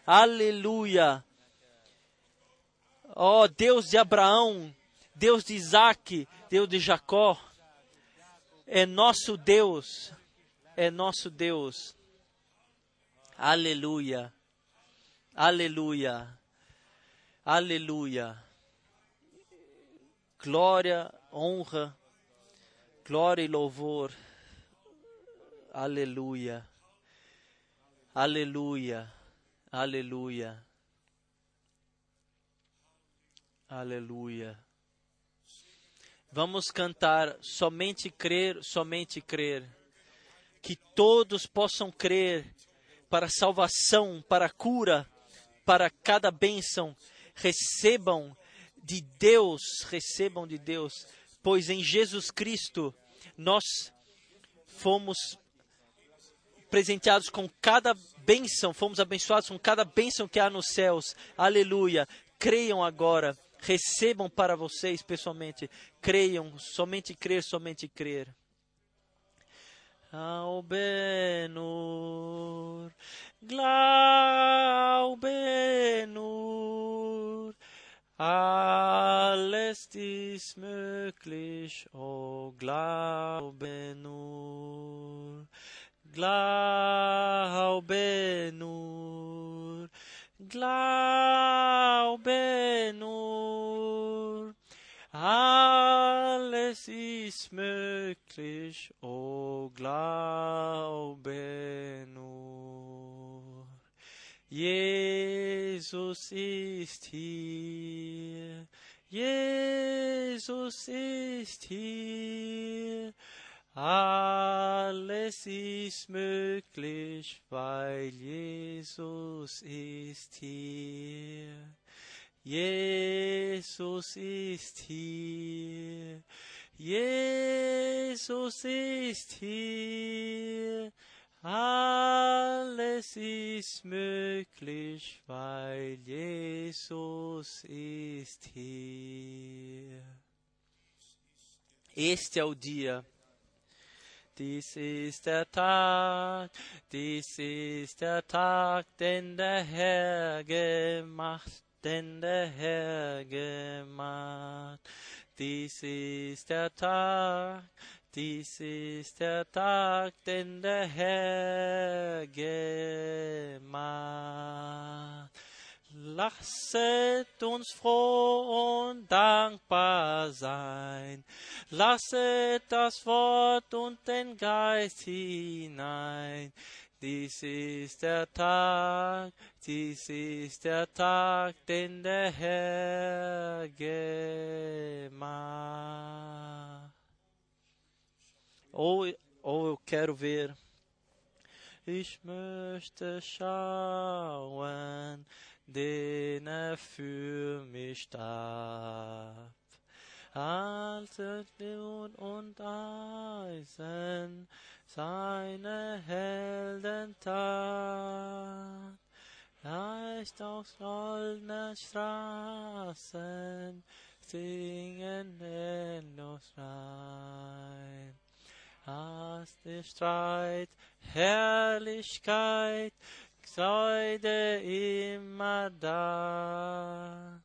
aleluia, ó Deus de Abraão, Deus de Isaac, Deus de Jacó, é nosso Deus, é nosso Deus, aleluia, aleluia, aleluia, glória, honra, glória e louvor, aleluia, aleluia, aleluia, aleluia. Vamos cantar somente crer, somente crer. Que todos possam crer para salvação, para cura, para cada bênção. Recebam de Deus, recebam de Deus, pois em Jesus Cristo nós fomos presenteados com cada bênção, fomos abençoados com cada bênção que há nos céus. Aleluia. Creiam agora recebam para vocês pessoalmente. Creiam, somente crer, somente crer. Glaubenur, Glaubenur, alles ist möglich, oh Glaubenur, Glaubenur, Glaube nur, alles ist möglich, oh Glaube nur. Jesus ist hier, Jesus ist hier, alles ist möglich, weil Jesus ist hier. Jesus ist hier. Jesus ist hier. Alles ist möglich, weil Jesus ist hier. Este é o dia Dies ist der Tag, dies ist der Tag, den der Herr gemacht, den der Herr gemacht. Dies ist der Tag, dies ist der Tag, den der Herr gemacht. Lasset uns froh und dankbar sein. Lasset das Wort und den Geist hinein. Dies ist der Tag, dies ist der Tag, den der Herr gemacht. Ou, ou eu quero ver. Ich möchte schauen, den er für mich starb. Alte Blut und Eisen, seine Heldentat. Leicht aus goldenen Straßen singen endlos rein. Hast der Streit, Herrlichkeit, Freude immer da.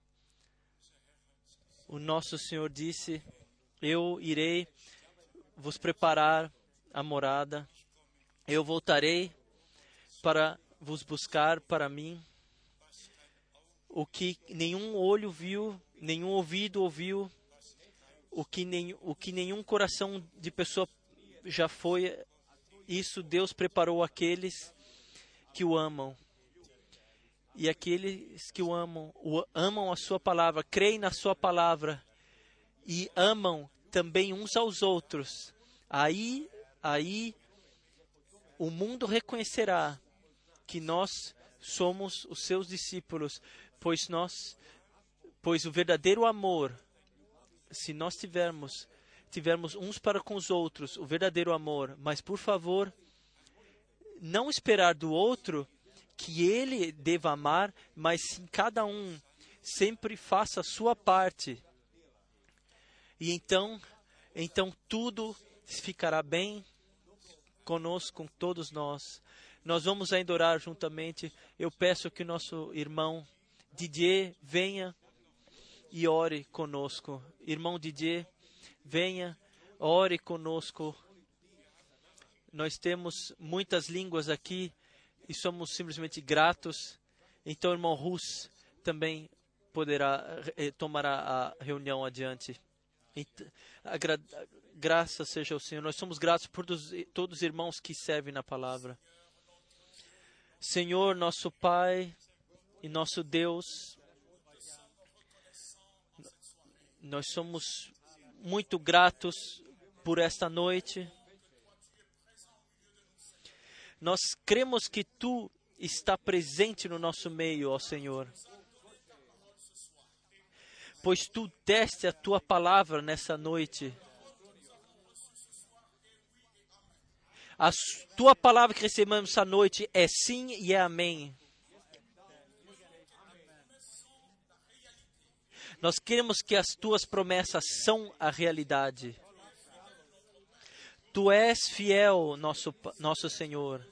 O nosso Senhor disse: Eu irei vos preparar a morada, eu voltarei para vos buscar para mim. O que nenhum olho viu, nenhum ouvido ouviu, o que, nem, o que nenhum coração de pessoa já foi, isso Deus preparou aqueles que o amam. E aqueles que o amam, o, amam a sua palavra, creem na sua palavra e amam também uns aos outros. Aí, aí o mundo reconhecerá que nós somos os seus discípulos, pois nós, pois o verdadeiro amor, se nós tivermos tivermos uns para com os outros, o verdadeiro amor, mas por favor, não esperar do outro que ele deva amar, mas sim cada um sempre faça a sua parte E então, então tudo ficará bem conosco, com todos nós. Nós vamos ainda orar juntamente. Eu peço que o nosso irmão Didier venha e ore conosco. Irmão Didier, venha, ore conosco. Nós temos muitas línguas aqui e somos simplesmente gratos. Então, irmão Rus também poderá eh, tomará a reunião adiante. A gra- Graças seja ao Senhor. Nós somos gratos por todos, todos os irmãos que servem na palavra. Senhor, nosso Pai e nosso Deus, nós somos muito gratos por esta noite. Nós cremos que Tu está presente no nosso meio, ó Senhor. Pois Tu deste a Tua palavra nessa noite. A Tua palavra que recebemos essa noite é sim e é amém. Nós queremos que as tuas promessas são a realidade. Tu és fiel, nosso, nosso Senhor.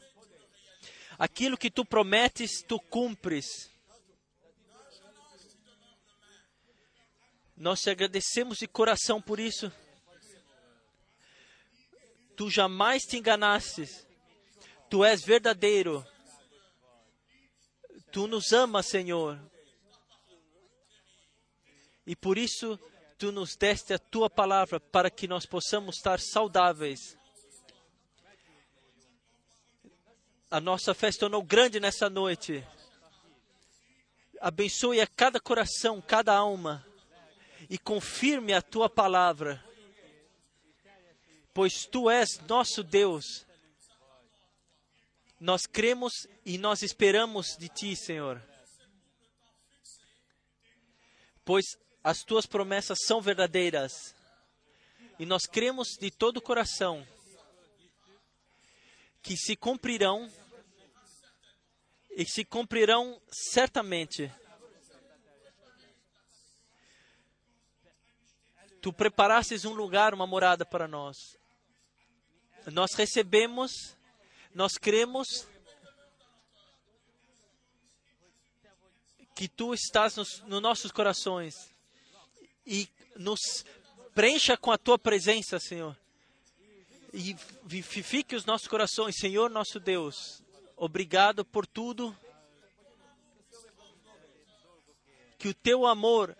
Aquilo que tu prometes, tu cumpres. Nós te agradecemos de coração por isso. Tu jamais te enganastes. Tu és verdadeiro. Tu nos amas, Senhor. E por isso tu nos deste a tua palavra para que nós possamos estar saudáveis. A nossa fé se tornou grande nessa noite. Abençoe a cada coração, cada alma e confirme a tua palavra, pois tu és nosso Deus. Nós cremos e nós esperamos de ti, Senhor. Pois as tuas promessas são verdadeiras. E nós cremos de todo o coração que se cumprirão e se cumprirão certamente. Tu preparastes um lugar, uma morada para nós. Nós recebemos, nós cremos que tu estás nos, nos nossos corações e nos preencha com a tua presença, Senhor. E vivifique os nossos corações, Senhor nosso Deus. Obrigado por tudo. Que o teu amor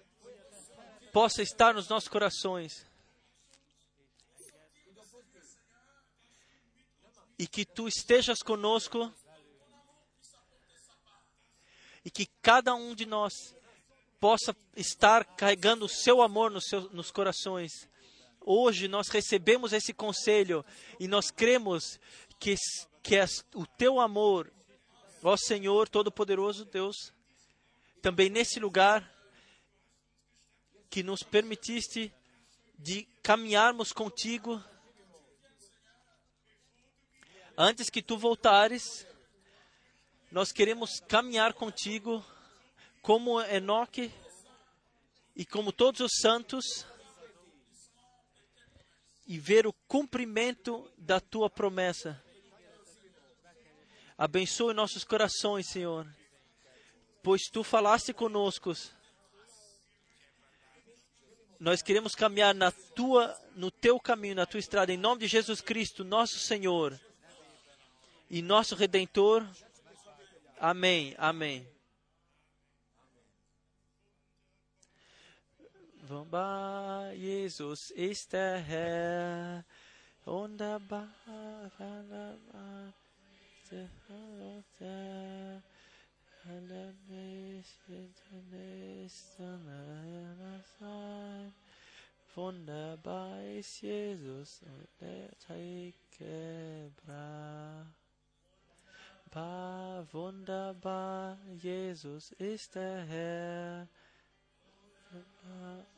possa estar nos nossos corações. E que tu estejas conosco. E que cada um de nós possa estar carregando o seu amor nos, seus, nos corações. Hoje nós recebemos esse conselho e nós cremos que, que é o teu amor, ó Senhor Todo-Poderoso Deus, também nesse lugar que nos permitiste de caminharmos contigo antes que tu voltares. Nós queremos caminhar contigo como Enoque e como todos os santos e ver o cumprimento da tua promessa. Abençoe nossos corações, Senhor, pois tu falaste conosco. Nós queremos caminhar na tua, no teu caminho, na tua estrada, em nome de Jesus Cristo, nosso Senhor e nosso Redentor. Amém. Amém. Wunderbar, Jesus ist der Herr. Wunderbar, wunderbar. Wunderbar ist Jesus und der Teig wunderbar, Jesus ist der Herr. The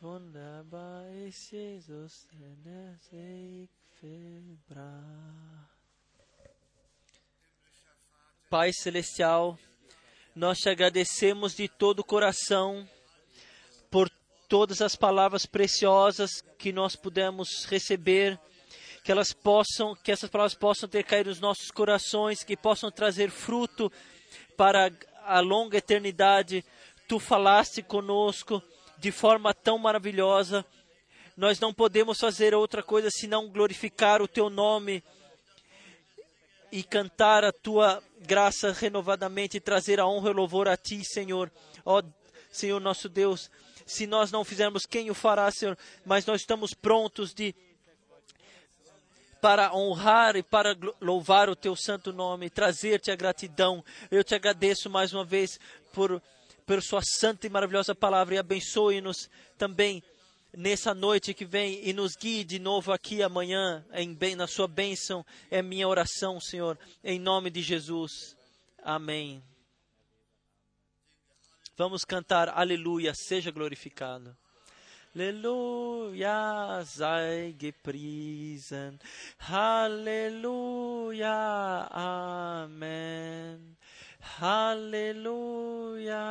Wunderbar ist Jesus, denn er verbrannt. Pai Celestial, nós te agradecemos de todo o coração por todas as palavras preciosas que nós pudemos receber, que elas possam, que essas palavras possam ter caído nos nossos corações, que possam trazer fruto para a longa eternidade. Tu falaste conosco de forma tão maravilhosa. Nós não podemos fazer outra coisa senão glorificar o teu nome e cantar a tua graça renovadamente e trazer a honra e o louvor a ti, Senhor. Ó Senhor nosso Deus, se nós não fizermos, quem o fará, Senhor? Mas nós estamos prontos de para honrar e para louvar o teu santo nome, trazer-te a gratidão. Eu te agradeço mais uma vez por, por sua santa e maravilhosa palavra e abençoe-nos também nessa noite que vem e nos guie de novo aqui amanhã em bem na sua bênção. É minha oração, Senhor, em nome de Jesus. Amém. Vamos cantar Aleluia, seja glorificado. Halleluja sei gepriesen. Halleluja, Amen. Halleluja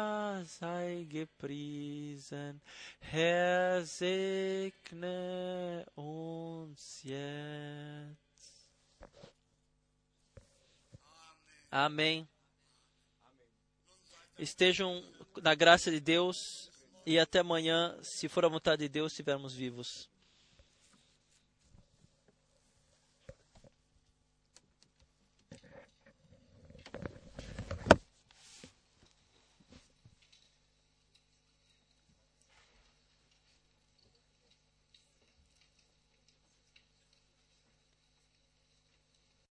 sei gepriesen. Herr segne uns jetzt. Amém. Estejam na graça de Deus e até amanhã, se for a vontade de Deus, estivermos vivos.